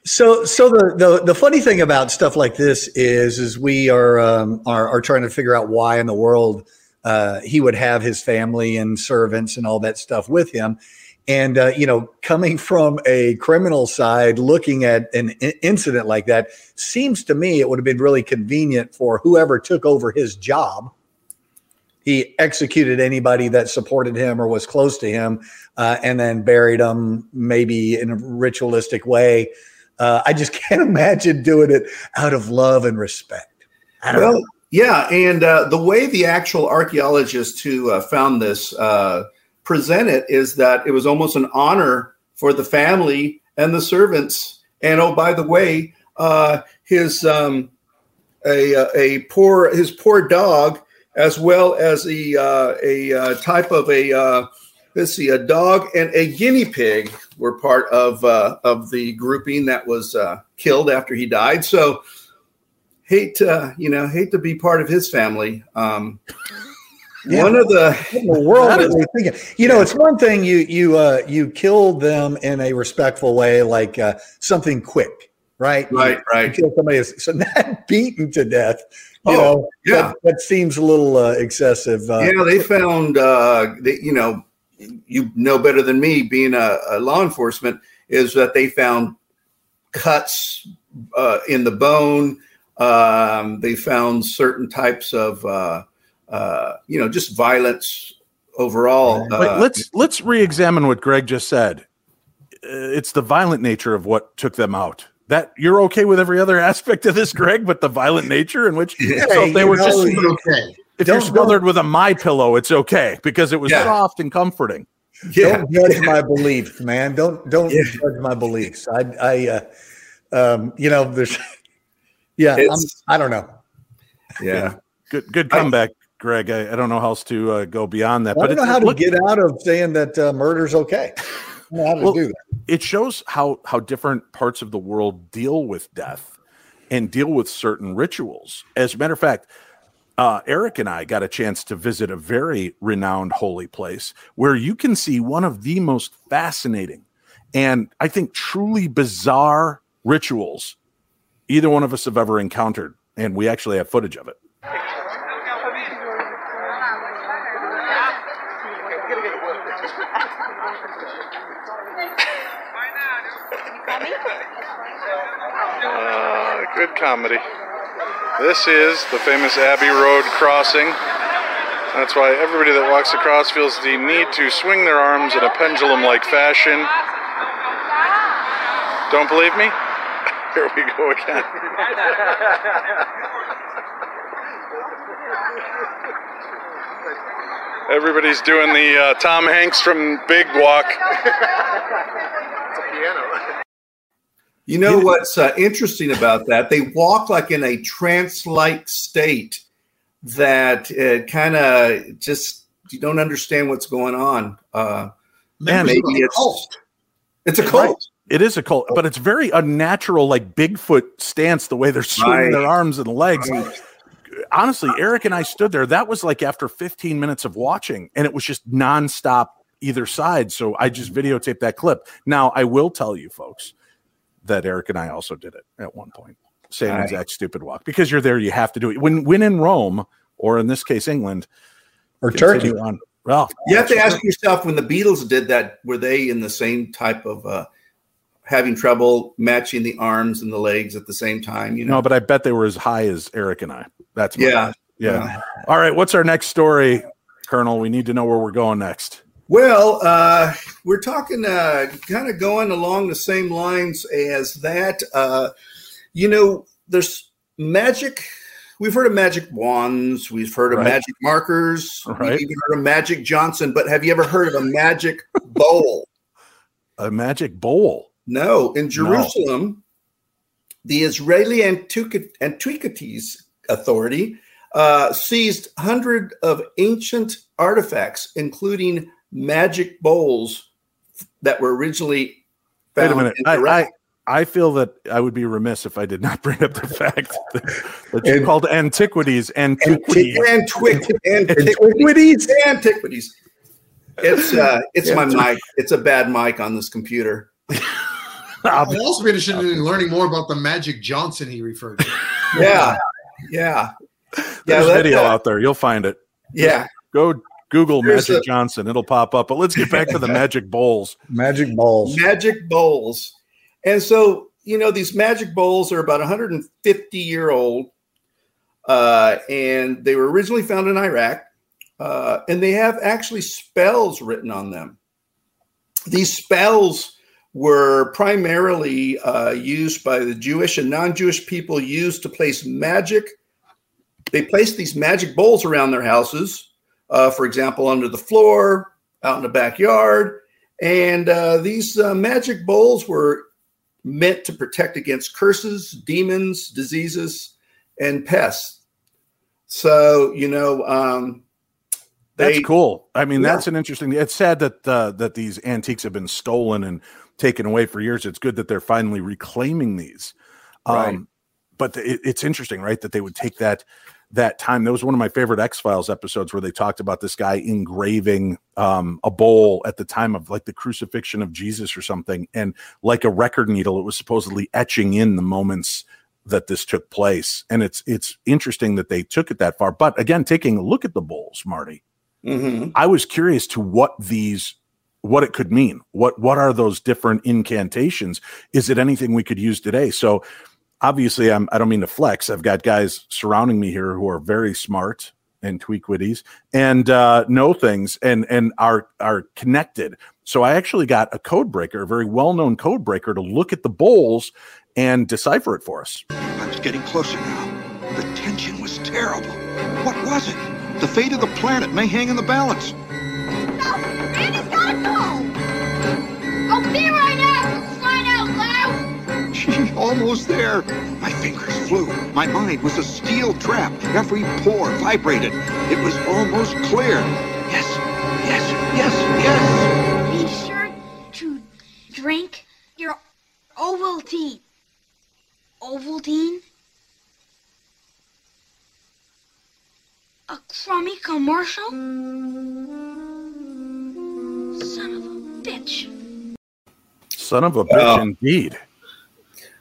B: So, so the, the the funny thing about stuff like this is, is we are um, are, are trying to figure out why in the world uh, he would have his family and servants and all that stuff with him, and uh, you know, coming from a criminal side, looking at an i- incident like that seems to me it would have been really convenient for whoever took over his job. He executed anybody that supported him or was close to him, uh, and then buried them maybe in a ritualistic way. Uh, I just <laughs> can't imagine doing it out of love and respect. I don't
C: Well,
B: know.
C: yeah, and uh, the way the actual archaeologists who uh, found this uh, present it is that it was almost an honor for the family and the servants. And oh, by the way, uh, his um, a a poor his poor dog, as well as a uh, a uh, type of a uh, let's see, a dog and a guinea pig were part of uh, of the grouping that was uh, killed after he died. So hate to you know hate to be part of his family. Um,
B: Yeah.
C: One of the
B: in the world they thinking? You know, it's one thing you you uh, you killed them in a respectful way, like uh, something quick, right?
C: Right,
B: You-
C: right.
B: You kill somebody, so <laughs> not beaten to death. You
C: Oh,
B: know,
C: yeah.
B: that, that seems a little uh, excessive. Uh,
C: yeah, they found uh, they, you know you know better than me being a, a law enforcement is that they found cuts uh, in the bone. Um, they found certain types of uh, you know just violence overall.
A: Wait,
C: Uh,
A: let's let's re-examine what Greg just said. Uh, It's the violent nature of what took them out. That you're okay with every other <laughs> aspect of this, Greg, but the violent nature in which
C: Yeah,
A: so if they were
B: know,
A: just
B: you-
D: okay.
A: if
B: don't-
A: you're smothered with a my pillow, it's okay because it was
C: Yeah.
A: soft and comforting.
C: yeah,
B: Don't judge my beliefs, man. Don't don't
C: Yeah.
B: judge my beliefs. I I uh, um, you know, there's <laughs> yeah, I'm, I don't know.
C: yeah.
A: Good good
C: I-
A: comeback, Greg. I, I don't know how else to uh, go beyond that,
B: I
A: but
B: don't know how to get out of saying that uh, murder's okay. I don't know how to
A: Well,
B: do that.
A: it shows how how different parts of the world deal with death and deal with certain rituals. As a matter of fact, uh, Eric and I got a chance to visit a very renowned holy place where you can see one of the most fascinating and I think truly bizarre rituals either one of us have ever encountered. And we actually have footage of it.
L: Uh, good comedy. This is the famous Abbey Road crossing. That's why everybody that walks across feels the need to swing their arms in a pendulum like fashion. Don't believe me? <laughs> Here we go again. Everybody's doing the uh, Tom Hanks from Big Walk.
C: You know what's uh, interesting about that? They walk like in a trance-like state that uh, kind of just you don't understand what's going on. Uh,
A: Man,
C: maybe
D: of a
C: it's
D: cult.
C: it's a
A: Right.
C: cult.
A: It is a cult, but it's very unnatural, like Bigfoot stance, the way they're swinging
C: Right.
A: their arms and legs.
C: Right.
A: honestly, Eric and I stood there. That was like after 15 minutes of watching, and it was just nonstop either side. So I just videotaped that clip. Now I will tell you, folks, that Eric and I also did it at one point. Same
C: Right.
A: exact stupid walk because you're there. You have to do it when when in Rome or in this case England
B: Or Turkey.
A: On. Well,
C: You have to ask yourself when the Beatles did that, were they in the same type of uh, having trouble matching the arms and the legs at the same time? You know,
A: no, but I bet they were as high as Eric and I. That's my
C: Yeah.
A: guess. yeah. All right, what's our next story, Colonel? We need to know where we're going next.
C: Well, uh, we're talking uh, kind of going along the same lines as that. Uh, you know, there's magic. We've heard of magic wands. We've heard of
A: Right.
C: magic markers.
A: Right.
C: We've even heard of Magic Johnson. But have you ever heard of a magic bowl?
A: A magic bowl.
C: No. In Jerusalem, the Israeli Antiquities Authority uh, seized hundred of ancient artifacts, including magic bowls that were originally
A: Wait a minute.
C: in
A: I, I I feel that I would be remiss if I did not bring up the <laughs> fact that, that you
B: And-
A: called antiquities antiquities.
C: Antiqu-
B: Antiquities?
C: Antiquities. It's uh, it's my mic. It's a bad mic on this computer. <laughs>
D: I'd also be interested in learning more about the Magic Johnson he referred to.
C: Yeah, yeah,
A: There's
C: that-
A: video
C: that-
A: out there. You'll find it.
C: yeah.
A: Go Google
C: There's
A: Magic
C: a-
A: Johnson. It'll pop up. But let's get back to the <laughs> magic bowls.
B: Magic Bowls.
C: magic bowls. And so, you know, these magic bowls are about 150 year old, uh, and they were originally found in Iraq, uh, and they have actually spells written on them. These spells were primarily uh, used by the Jewish and non-Jewish people used to place magic. They placed these magic bowls around their houses, uh, for example, under the floor, out in the backyard, and uh, these uh, magic bowls were meant to protect against curses, demons, diseases, and pests. So, you know, um,
A: That's cool. I mean,
C: Yeah.
A: that's an interesting. It's sad that uh, that these antiques have been stolen and taken away for years. It's good that they're finally reclaiming these. Um,
C: Right.
A: But the, it, it's interesting, right? That they would take that that time. That was one of my favorite X Files episodes where they talked about this guy engraving um, a bowl at the time of like the crucifixion of Jesus or something, and like a record needle, it was supposedly etching in the moments that this took place. And it's it's interesting that they took it that far. But again, taking a look at the bowls, Marty.
C: Mhm.
A: I was curious to what these what it could mean. What what are those different incantations? Is it anything we could use today? So obviously I'm I don't mean to flex. I've got guys surrounding me here who are very smart and tweak witties and uh, know things and and are are connected. So I actually got a code breaker, a very well-known code breaker, to look at the bowls and decipher it for us.
M: I was getting closer now. The tension was terrible. What was it? The fate of the planet may hang in the balance.
G: Randy's gotta go! I'll be <laughs>
M: almost there. My fingers flew. My mind was a steel trap. Every pore vibrated. It was almost clear. Yes, yes, yes, yes.
G: Be sure to drink your Ovaltine. Ovaltine? A crummy commercial? Son of a bitch.
A: Son of a bitch,
C: Wow.
A: indeed.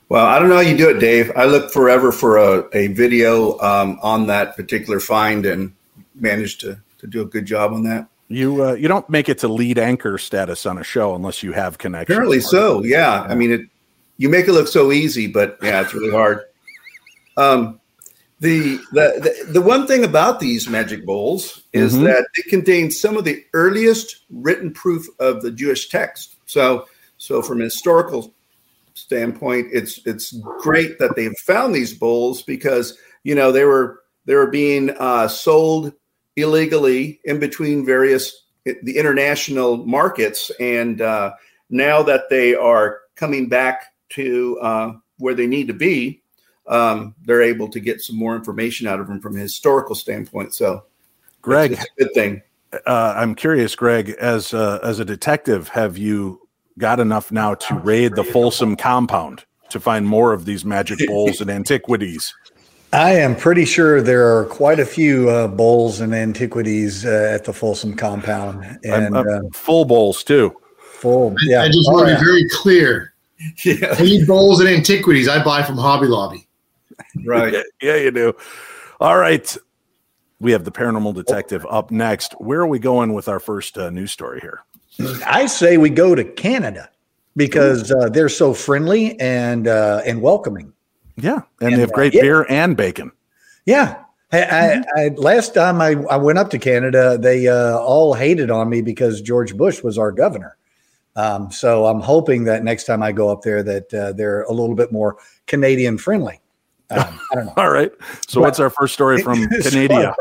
C: Well, I don't know how you do it, Dave. I looked forever for a, a video um, on that particular find and managed to, to do a good job on that.
A: You uh, you don't make it to lead anchor status on a show unless you have connections.
C: Apparently so. Yeah. I mean, it. You make it look so easy, but yeah, it's really hard. Um, the, the the the one thing about these magic bowls is
A: Mhm.
C: that they contain some of the earliest written proof of the Jewish text. So so from a historical standpoint, it's it's great that they've found these bowls because you know they were they were being uh, sold illegally in between various the international markets, and uh, now that they are coming back to uh, where they need to be, um, they're able to get some more information out of them from a historical standpoint. So,
A: Greg,
C: it's, it's a good thing.
A: uh, I'm curious, Greg, as a, as a detective, have you got enough now to raid the Folsom compound to find more of these magic <laughs> bowls and antiquities?
B: I am pretty sure there are quite a few uh, bowls and antiquities uh, at the Folsom compound, and
A: I'm- I'm
B: uh,
A: full bowls too.
B: full. Yeah,
D: I just
B: Oh,
D: want to
B: yeah.
D: be very clear. <laughs>
C: Yeah.
D: Any bowls and antiquities I buy from Hobby Lobby.
C: Right.
A: Yeah, yeah, you do. All right. We have the paranormal detective up next. Where are we going with our first uh, news story here?
B: I say we go to Canada because uh, they're so friendly and uh, and welcoming.
A: Yeah, and,
B: And,
A: they have
B: uh,
A: great
B: yeah.
A: beer and bacon.
B: Yeah. I, I, I, last time I, I went up to Canada, they uh, all hated on me because George Bush was our governor. Um, so I'm hoping that next time I go up there, that uh, they're a little bit more Canadian friendly. Um, I don't know. <laughs>
A: All right. So,
B: Well,
A: what's our first story from <laughs> Canada?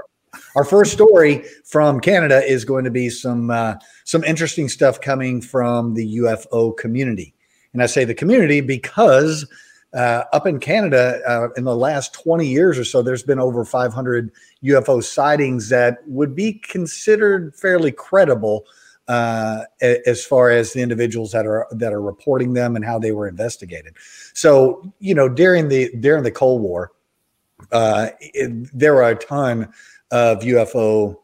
B: Our first story from Canada is going to be some uh, some interesting stuff coming from the UFO community, and I say the community because uh, up in Canada uh, in the last 20 years or so, there's been over 500 UFO sightings that would be considered fairly credible uh, as far as the individuals that are that are reporting them and how they were investigated. So you know during the during the Cold War, uh, it, there were a ton of UFO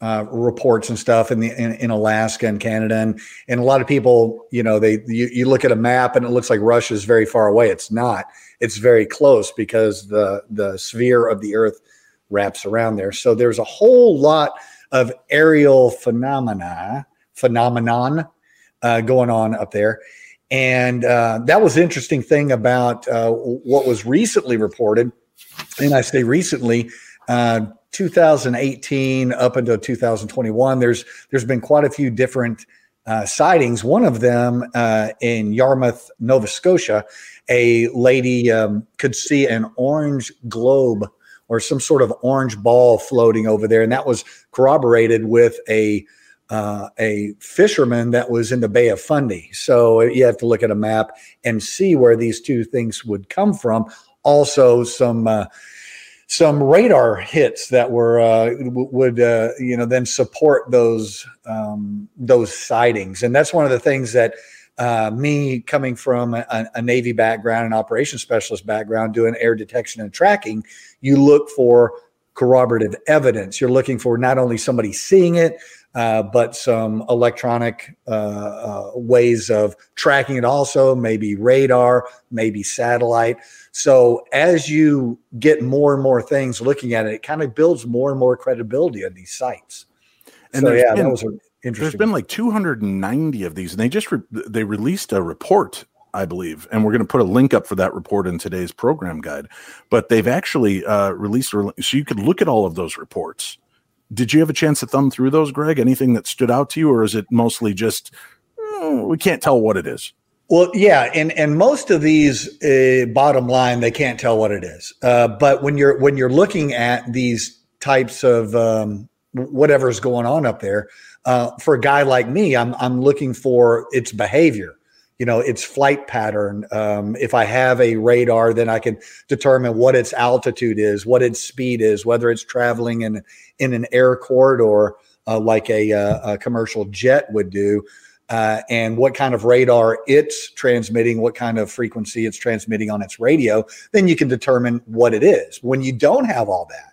B: uh, reports and stuff in the in, in Alaska and Canada, and and a lot of people, you know, they you, you look at a map and it looks like Russia is very far away. It's not. It's very close because the the sphere of the Earth wraps around there. So there's a whole lot of aerial phenomena phenomenon uh, going on up there. And uh, that was the interesting thing about uh, what was recently reported. And I say recently, uh, 2018 up until 2021, there's there's been quite a few different uh, sightings. One of them uh, in Yarmouth, Nova Scotia, a lady um, could see an orange globe or some sort of orange ball floating over there, and that was corroborated with a uh, a fisherman that was in the Bay of Fundy. So you have to look at a map and see where these two things would come from. Also, some uh, some radar hits that were uh, w- would uh, you know then support those um, those sightings, and that's one of the things that. Uh, me coming from a, a Navy background, an operations specialist background, doing air detection and tracking, you look for corroborative evidence. You're looking for not only somebody seeing it, uh, but some electronic uh, uh, ways of tracking it also, maybe radar, maybe satellite. So as you get more and more things looking at it, it kind of builds more and more credibility of these sites.
A: And
B: so yeah,
A: been-
B: that was a
A: There's
B: interesting.
A: been like 290 of these, and they just re- they released a report, I believe, and we're going to put a link up for that report in today's program guide. But they've actually uh, released, so you could look at all of those reports. Did you have a chance to thumb through those, Greg? Anything that stood out to you, or is it mostly just "Oh, we can't tell what it is?
B: Well, yeah, and and most of these, uh, bottom line, they can't tell what it is. Uh, but when you're when you're looking at these types of um, whatever's going on up there, uh, for a guy like me, I'm I'm looking for its behavior. You know, its flight pattern. Um, if I have a radar, then I can determine what its altitude is, what its speed is, whether it's traveling in in an air corridor uh, like a, uh, a commercial jet would do uh, and what kind of radar it's transmitting, what kind of frequency it's transmitting on its radio, then you can determine what it is. When you don't have all that,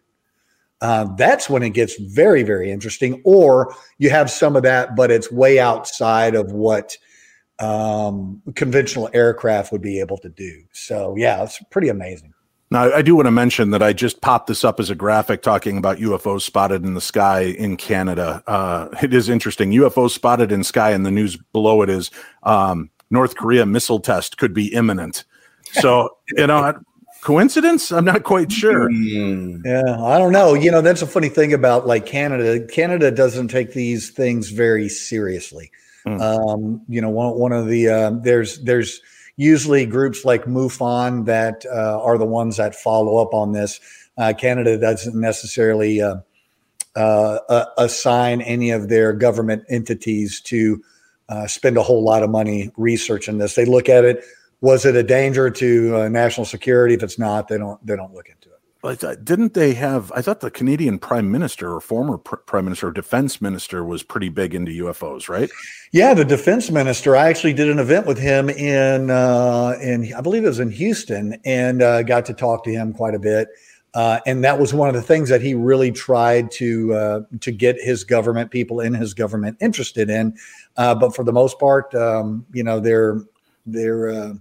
B: uh, that's when it gets very, very interesting. Or you have some of that, but it's way outside of what um, conventional aircraft would be able to do. So, yeah, it's pretty amazing.
A: Now, I do want to mention that I just popped this up as a graphic talking about UFOs spotted in the sky in Canada. Uh, it is interesting. UFOs spotted in sky, and the news below it is um, North Korea missile test could be imminent. So, <laughs> you know, coincidence? I'm not quite sure.
B: Yeah, I don't know. You know, that's a funny thing about like Canada. Canada doesn't take these things very seriously. Um, you know, one one of the uh, there's there's usually groups like MUFON that uh, are the ones that follow up on this. Uh, Canada doesn't necessarily uh, uh, uh, assign any of their government entities to spend a whole lot of money researching this. They look at it. Was it a danger to national security? If it's not, they don't they don't look into it.
A: I thought- Didn't they have? I thought the Canadian Prime Minister or former pr- Prime Minister or Defense Minister was pretty big into UFOs, right?
B: Yeah, the defense minister. I actually did an event with him in uh, in I believe it was in Houston, and uh, got to talk to him quite a bit. Uh, and that was one of the things that he really tried to uh, to get his government people in his government interested in. Uh, but for the most part, um, you know, they're they're uh,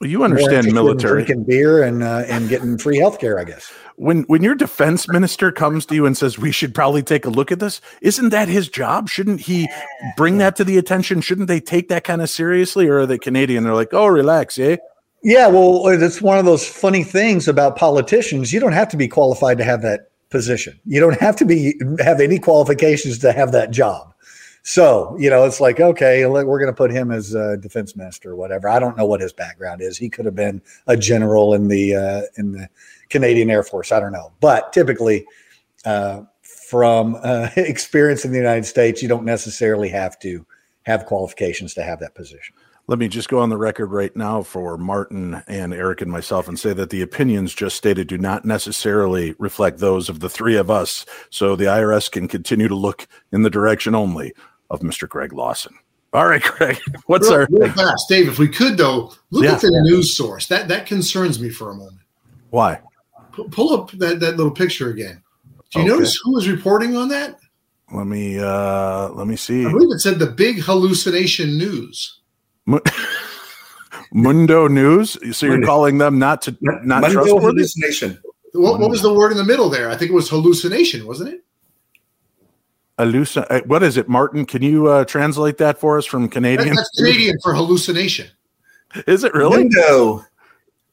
A: Well, you understand military.
B: drinking beer and uh, and getting free health care, I guess.
A: When when your defense minister comes to you and says we should probably take a look at this, isn't that his job? Shouldn't he bring that to the attention? Shouldn't they take that kind of seriously? Or are they Canadian? They're like, oh, relax, eh?
B: Yeah, well, it's one of those funny things about politicians. You don't have to be qualified to have that position. You don't have to be have any qualifications to have that job. So, you know, it's like, okay, we're going to put him as a defense minister or whatever. I don't know what his background is. He could have been a general in the uh, in the Canadian Air Force. I don't know. But typically, uh, from uh, <laughs> experience in the United States, you don't necessarily have to have qualifications to have that position.
A: Let me just go on the record right now for Martin and Eric and myself and say that the opinions just stated do not necessarily reflect those of the three of us. So the IRS can continue to look in the direction only of Mr. Greg Lawson. All right, Greg, <laughs> what's
D: real,
A: our
D: real fast, Dave? If we could though, look
A: Yeah.
D: at the news source. That that concerns me for a moment.
A: why?
D: Pu- Pull up that, that little picture again. Do you
A: Okay.
D: notice who was reporting on that?
A: Let me uh let me see.
D: I believe it said the big hallucination news.
A: Mu- <laughs> Mundo News. So you're
C: Mundo.
A: calling them not to not
C: Mundo
A: trustworthy?
C: hallucination.
D: What, what was the word in the middle there? I think it was hallucination, wasn't it?
A: Hallucin- uh, what is it, Martin? Can you uh, translate that for us from
D: That-
A: Canadian?
D: that's Canadian for hallucination.
A: Is it really?
C: Mundo.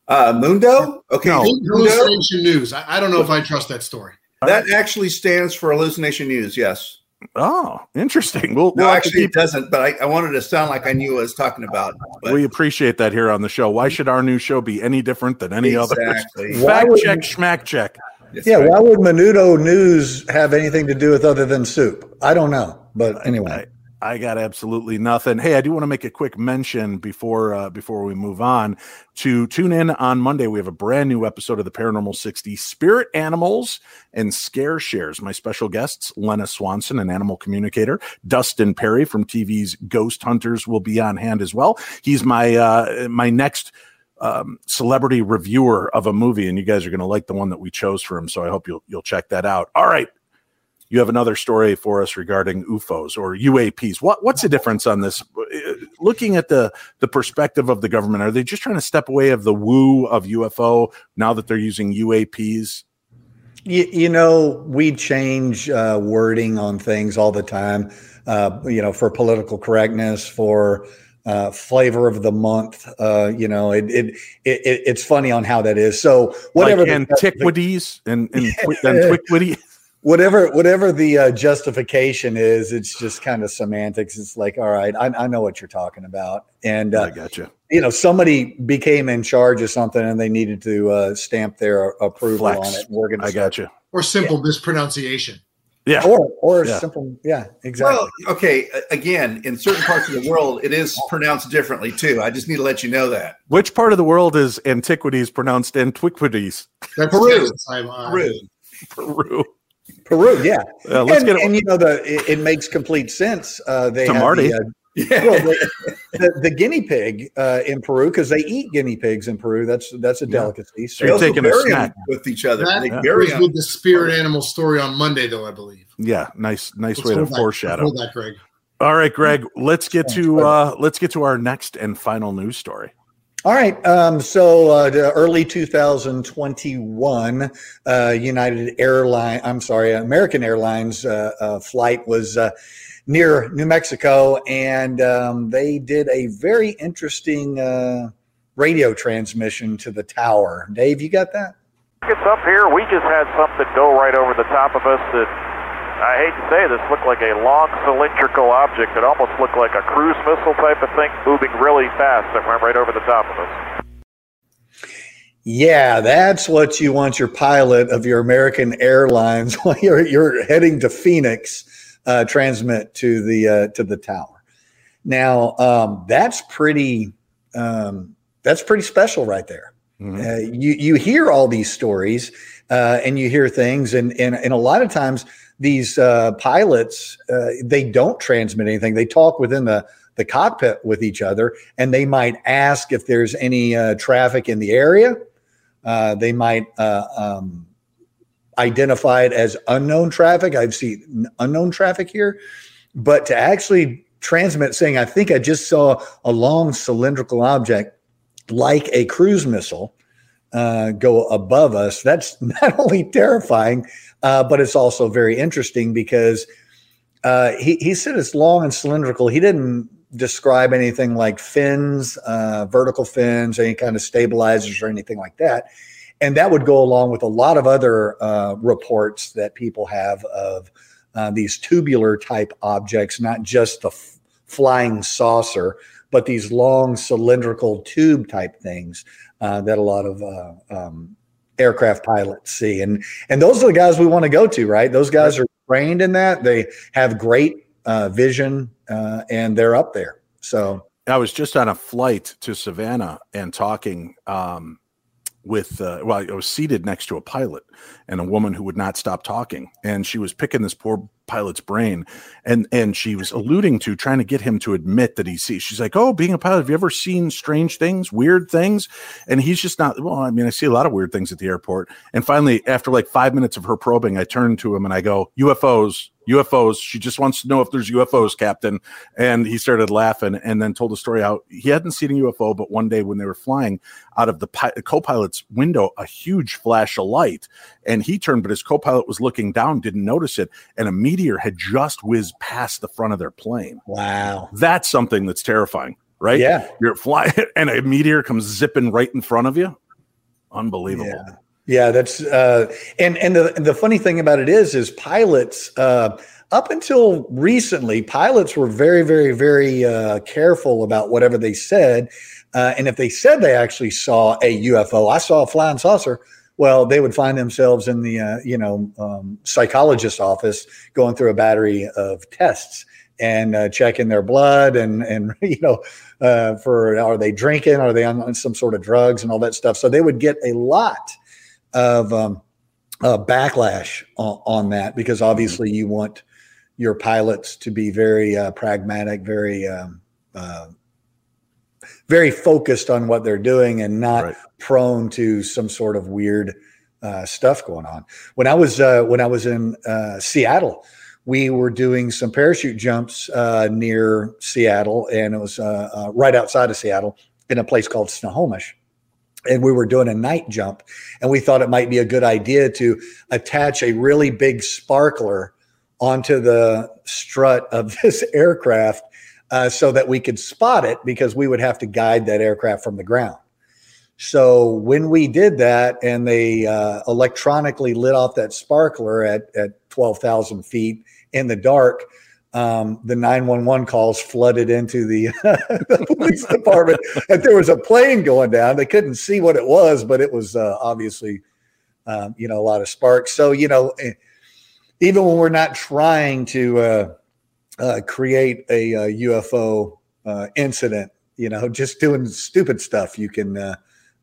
C: Uh, Mundo? Okay.
A: No.
D: Big
C: Mundo?
D: hallucination news. I, I don't know if I trust that story.
C: That actually stands for hallucination news. Yes.
A: Oh, interesting. We'll,
C: No,
A: we'll
C: actually,
A: keep-
C: it doesn't. But I, I wanted to sound like I knew what I was talking uh, about. But
A: we appreciate that here on the show. Why should our new show be any different than any other?
C: Exactly.
B: Why
A: Fact
B: would-
A: check, schmack check.
C: That's
B: Yeah,
C: right.
B: why would Menudo News have anything to do with other than soup? I don't know, but anyway.
A: I, got absolutely nothing. Hey, I do want to make a quick mention before uh, before we move on to tune in on Monday. We have a brand new episode of the Paranormal 60 Spirit Animals and Scare Shares. My special guests, Lena Swanson, an animal communicator, Dustin Pari from TV's Ghost Hunters will be on hand as well. He's my uh, my next um, celebrity reviewer of a movie, and you guys are going to like the one that we chose for him. So I hope you'll you'll check that out. All right, you have another story for us regarding UFOs or UAPs. What what's the difference on this? Uh, Looking at the the perspective of the government, are they just trying to step away of the woo of UFO now that they're using UAPs?
B: You, you know, we change uh, wording on things all the time, uh, you know, for political correctness, for uh, flavor of the month. Uh, you know, it, it, it, it it's funny on how that is. So whatever
A: like
B: the-
A: antiquities and and, antiquity. <laughs>
B: whatever whatever the uh, justification is, it's just kind of semantics. It's like, all right, I, I know what you're talking about, and uh,
A: I got you.
B: you know, somebody became in charge of something and they needed to uh, stamp their approval
A: Flex.
B: on it. We're going
A: I got you.
D: Or simple mispronunciation.
A: Yeah.
B: or or
A: Yeah.
B: simple, yeah, exactly.
C: Well, okay. Again, in certain parts of the world, it is pronounced differently too. I just need to let you know that.
A: Which part of the world is antiquities pronounced antiquities?
D: That's
C: Peru.
D: Texas, I- I-
C: Peru.
A: Peru.
B: Peru, yeah.
A: Uh, let's
B: and,
A: get it
B: and you know the it, it makes complete sense. Uh, they
A: To
B: have
A: Marty.
B: The, uh, <laughs>
C: Yeah.
B: well, they, the, the guinea pig uh, in Peru because they eat guinea pigs in Peru. That's that's a
A: Yeah.
B: delicacy. So
A: You're
C: also
A: taking a
C: bury 'em
A: snack.
C: with each other.
D: That
C: they
A: Yeah.
C: bury
D: with the spirit animal story on Monday, though, I believe.
A: Yeah, nice, nice
D: Let's
A: way to
D: that-
A: foreshadow.
D: Hold that, Greg.
A: All right, Greg, let's get to uh let's get to our next and final news story.
B: All right. Um, so uh, early 2021, uh, United Airline, I'm sorry, American Airlines uh, uh, flight was uh, near New Mexico, and um, they did a very interesting uh, radio transmission to the tower. Dave, you got that?
N: It's up here. We just had something go right over the top of us that I hate to say this looked like a long cylindrical object. It almost looked like a cruise missile type of thing moving really fast that went right over the top of us.
B: Yeah, that's what you want your pilot of your American Airlines <laughs> while you're you're heading to Phoenix uh, transmit to the uh, to the tower. Now um, that's pretty um, that's pretty special right there.
A: Mhm.
B: Uh, you you hear all these stories uh, and you hear things and and, and a lot of times these uh, pilots uh, they don't transmit anything. They talk within the the cockpit with each other and they might ask if there's any uh, traffic in the area Uh, they might uh, um, identify it as unknown traffic. I've seen unknown traffic here, but to actually transmit saying, I think I just saw a long cylindrical object like a cruise missile uh, go above us, that's <laughs> not only terrifying, uh, but it's also very interesting because uh, he, he said it's long and cylindrical. He didn't describe anything like fins, uh, vertical fins, any kind of stabilizers or anything like that. And that would go along with a lot of other uh, reports that people have of uh, these tubular type objects, not just the f- flying saucer, but these long cylindrical tube type things uh, that a lot of uh, um, aircraft pilots see. And and those are the guys we want to go to, right? Those guys are trained in that. They have great uh, vision, uh, and they're up there. So
A: I was just on a flight to Savannah and talking um, with uh, well, I was seated next to a pilot and a woman who would not stop talking, and she was picking this poor pilot's brain, and and she was alluding to trying to get him to admit that he sees. She's like, "Oh, being a pilot, have you ever seen strange things, weird things?" And he's just not. Well, I mean, I see a lot of weird things at the airport. And finally, after like five minutes of her probing, I turned to him and I go, "UFOs." UFOs. She just wants to know if there's UFOs, Captain. And he started laughing and then told a story how he hadn't seen a UFO, but one day when they were flying out of the pi- co-pilot's window, a huge flash of light, and he turned, but his co-pilot was looking down, didn't notice it, and a meteor had just whizzed past the front of their plane.
B: Wow,
A: that's something that's terrifying, right?
B: Yeah,
A: you're flying, <laughs> and a meteor comes zipping right in front of you. Unbelievable.
B: Yeah. Yeah, that's uh, and and the the funny thing about it is is pilots uh, up until recently pilots were very very very uh, careful about whatever they said, uh, and if they said they actually saw a UFO, I saw a flying saucer. Well, they would find themselves in the uh, you know um, psychologist's office going through a battery of tests and uh, checking their blood and and <laughs> you know uh, for are they drinking are they on some sort of drugs and all that stuff so they would get a lot of um, uh, backlash on, on, that because obviously you want your pilots to be very uh, pragmatic, very um, uh, very focused on what they're doing and not right. prone to some sort of weird uh, stuff going on. When I was uh, when I was in uh, Seattle, we were doing some parachute jumps near Seattle, and it was right outside of Seattle in a place called Snohomish and we were doing a night jump and we thought it might be a good idea to attach a really big sparkler onto the strut of <laughs> this aircraft uh, so that we could spot it because we would have to guide that aircraft from the ground. So when we did that and they uh, electronically lit off that sparkler at, at 12000 feet in the dark um, the 911 calls flooded into the, <laughs> the, police department that there was a plane going down. They couldn't see what it was, but it was uh, obviously, um, you know, a lot of sparks. So, you know, eh, even when we're not trying to uh, uh, create a, a UFO uh, incident, you know, just doing stupid stuff, you can, uh,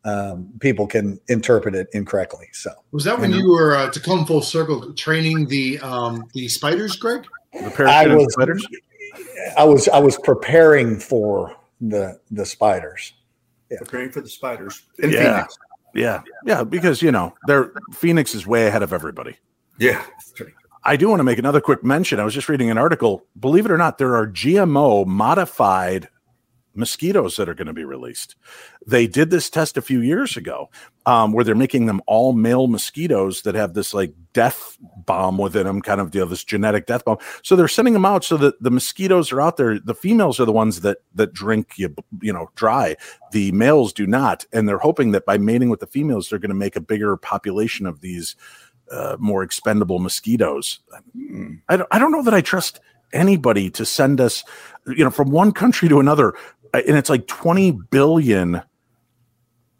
B: um, people can interpret it incorrectly. So,
D: was that when you, know, you were uh, to come full circle training the um, the spiders, Greg?
B: I was, spiders? I was I was preparing for the the spiders.
C: Yeah. Preparing for the spiders.
A: In yeah. Phoenix. Yeah. Yeah. Because you know, they're Phoenix is way ahead of everybody.
C: Yeah.
A: I do want to make another quick mention. I was just reading an article. Believe it or not, there are GMO modified mosquitoes that are going to be released. They did this test a few years ago um, where they're making them all male mosquitoes that have this like death bomb within them, kind of you know, this genetic death bomb. So they're sending them out so that the mosquitoes are out there. The females are the ones that that drink you you know dry. The males do not, and they're hoping that by mating with the females, they're going to make a bigger population of these uh, more expendable mosquitoes. I don't, I don't know that I trust anybody to send us, you know, from one country to another and it's like 20 billion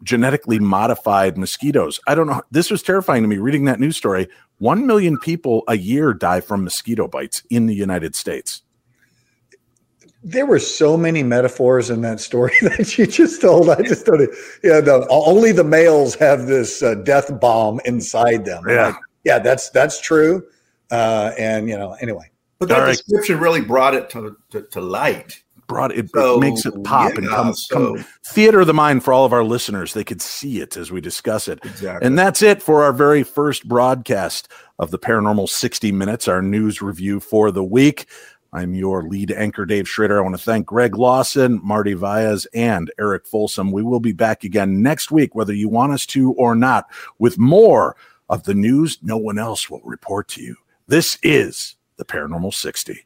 A: genetically modified mosquitoes. I don't know. This was terrifying to me reading that news story. 1 million people a year die from mosquito bites in the United States.
B: There were so many metaphors in that story <laughs> that you just told. I just don't. Yeah, the, only the males have this uh, death bomb inside them.
A: Yeah, like,
B: yeah, that's that's true. Uh, and you know, anyway.
C: But that description really brought it to, to, to light
A: brought it,
C: So,
A: it makes it pop and come,
C: so-
A: come theater of the mind for all of our listeners. They could see it as we discuss it.
C: Exactly.
A: And that's it for our very first broadcast of the Paranormal 60 Minutes, our news review for the week. I'm your lead anchor, Dave Schrader. I want to thank Greg Lawson, Marty Valles, and Eric Folsom. We will be back again next week, whether you want us to or not, with more of the news no one else will report to you. This is the Paranormal 60.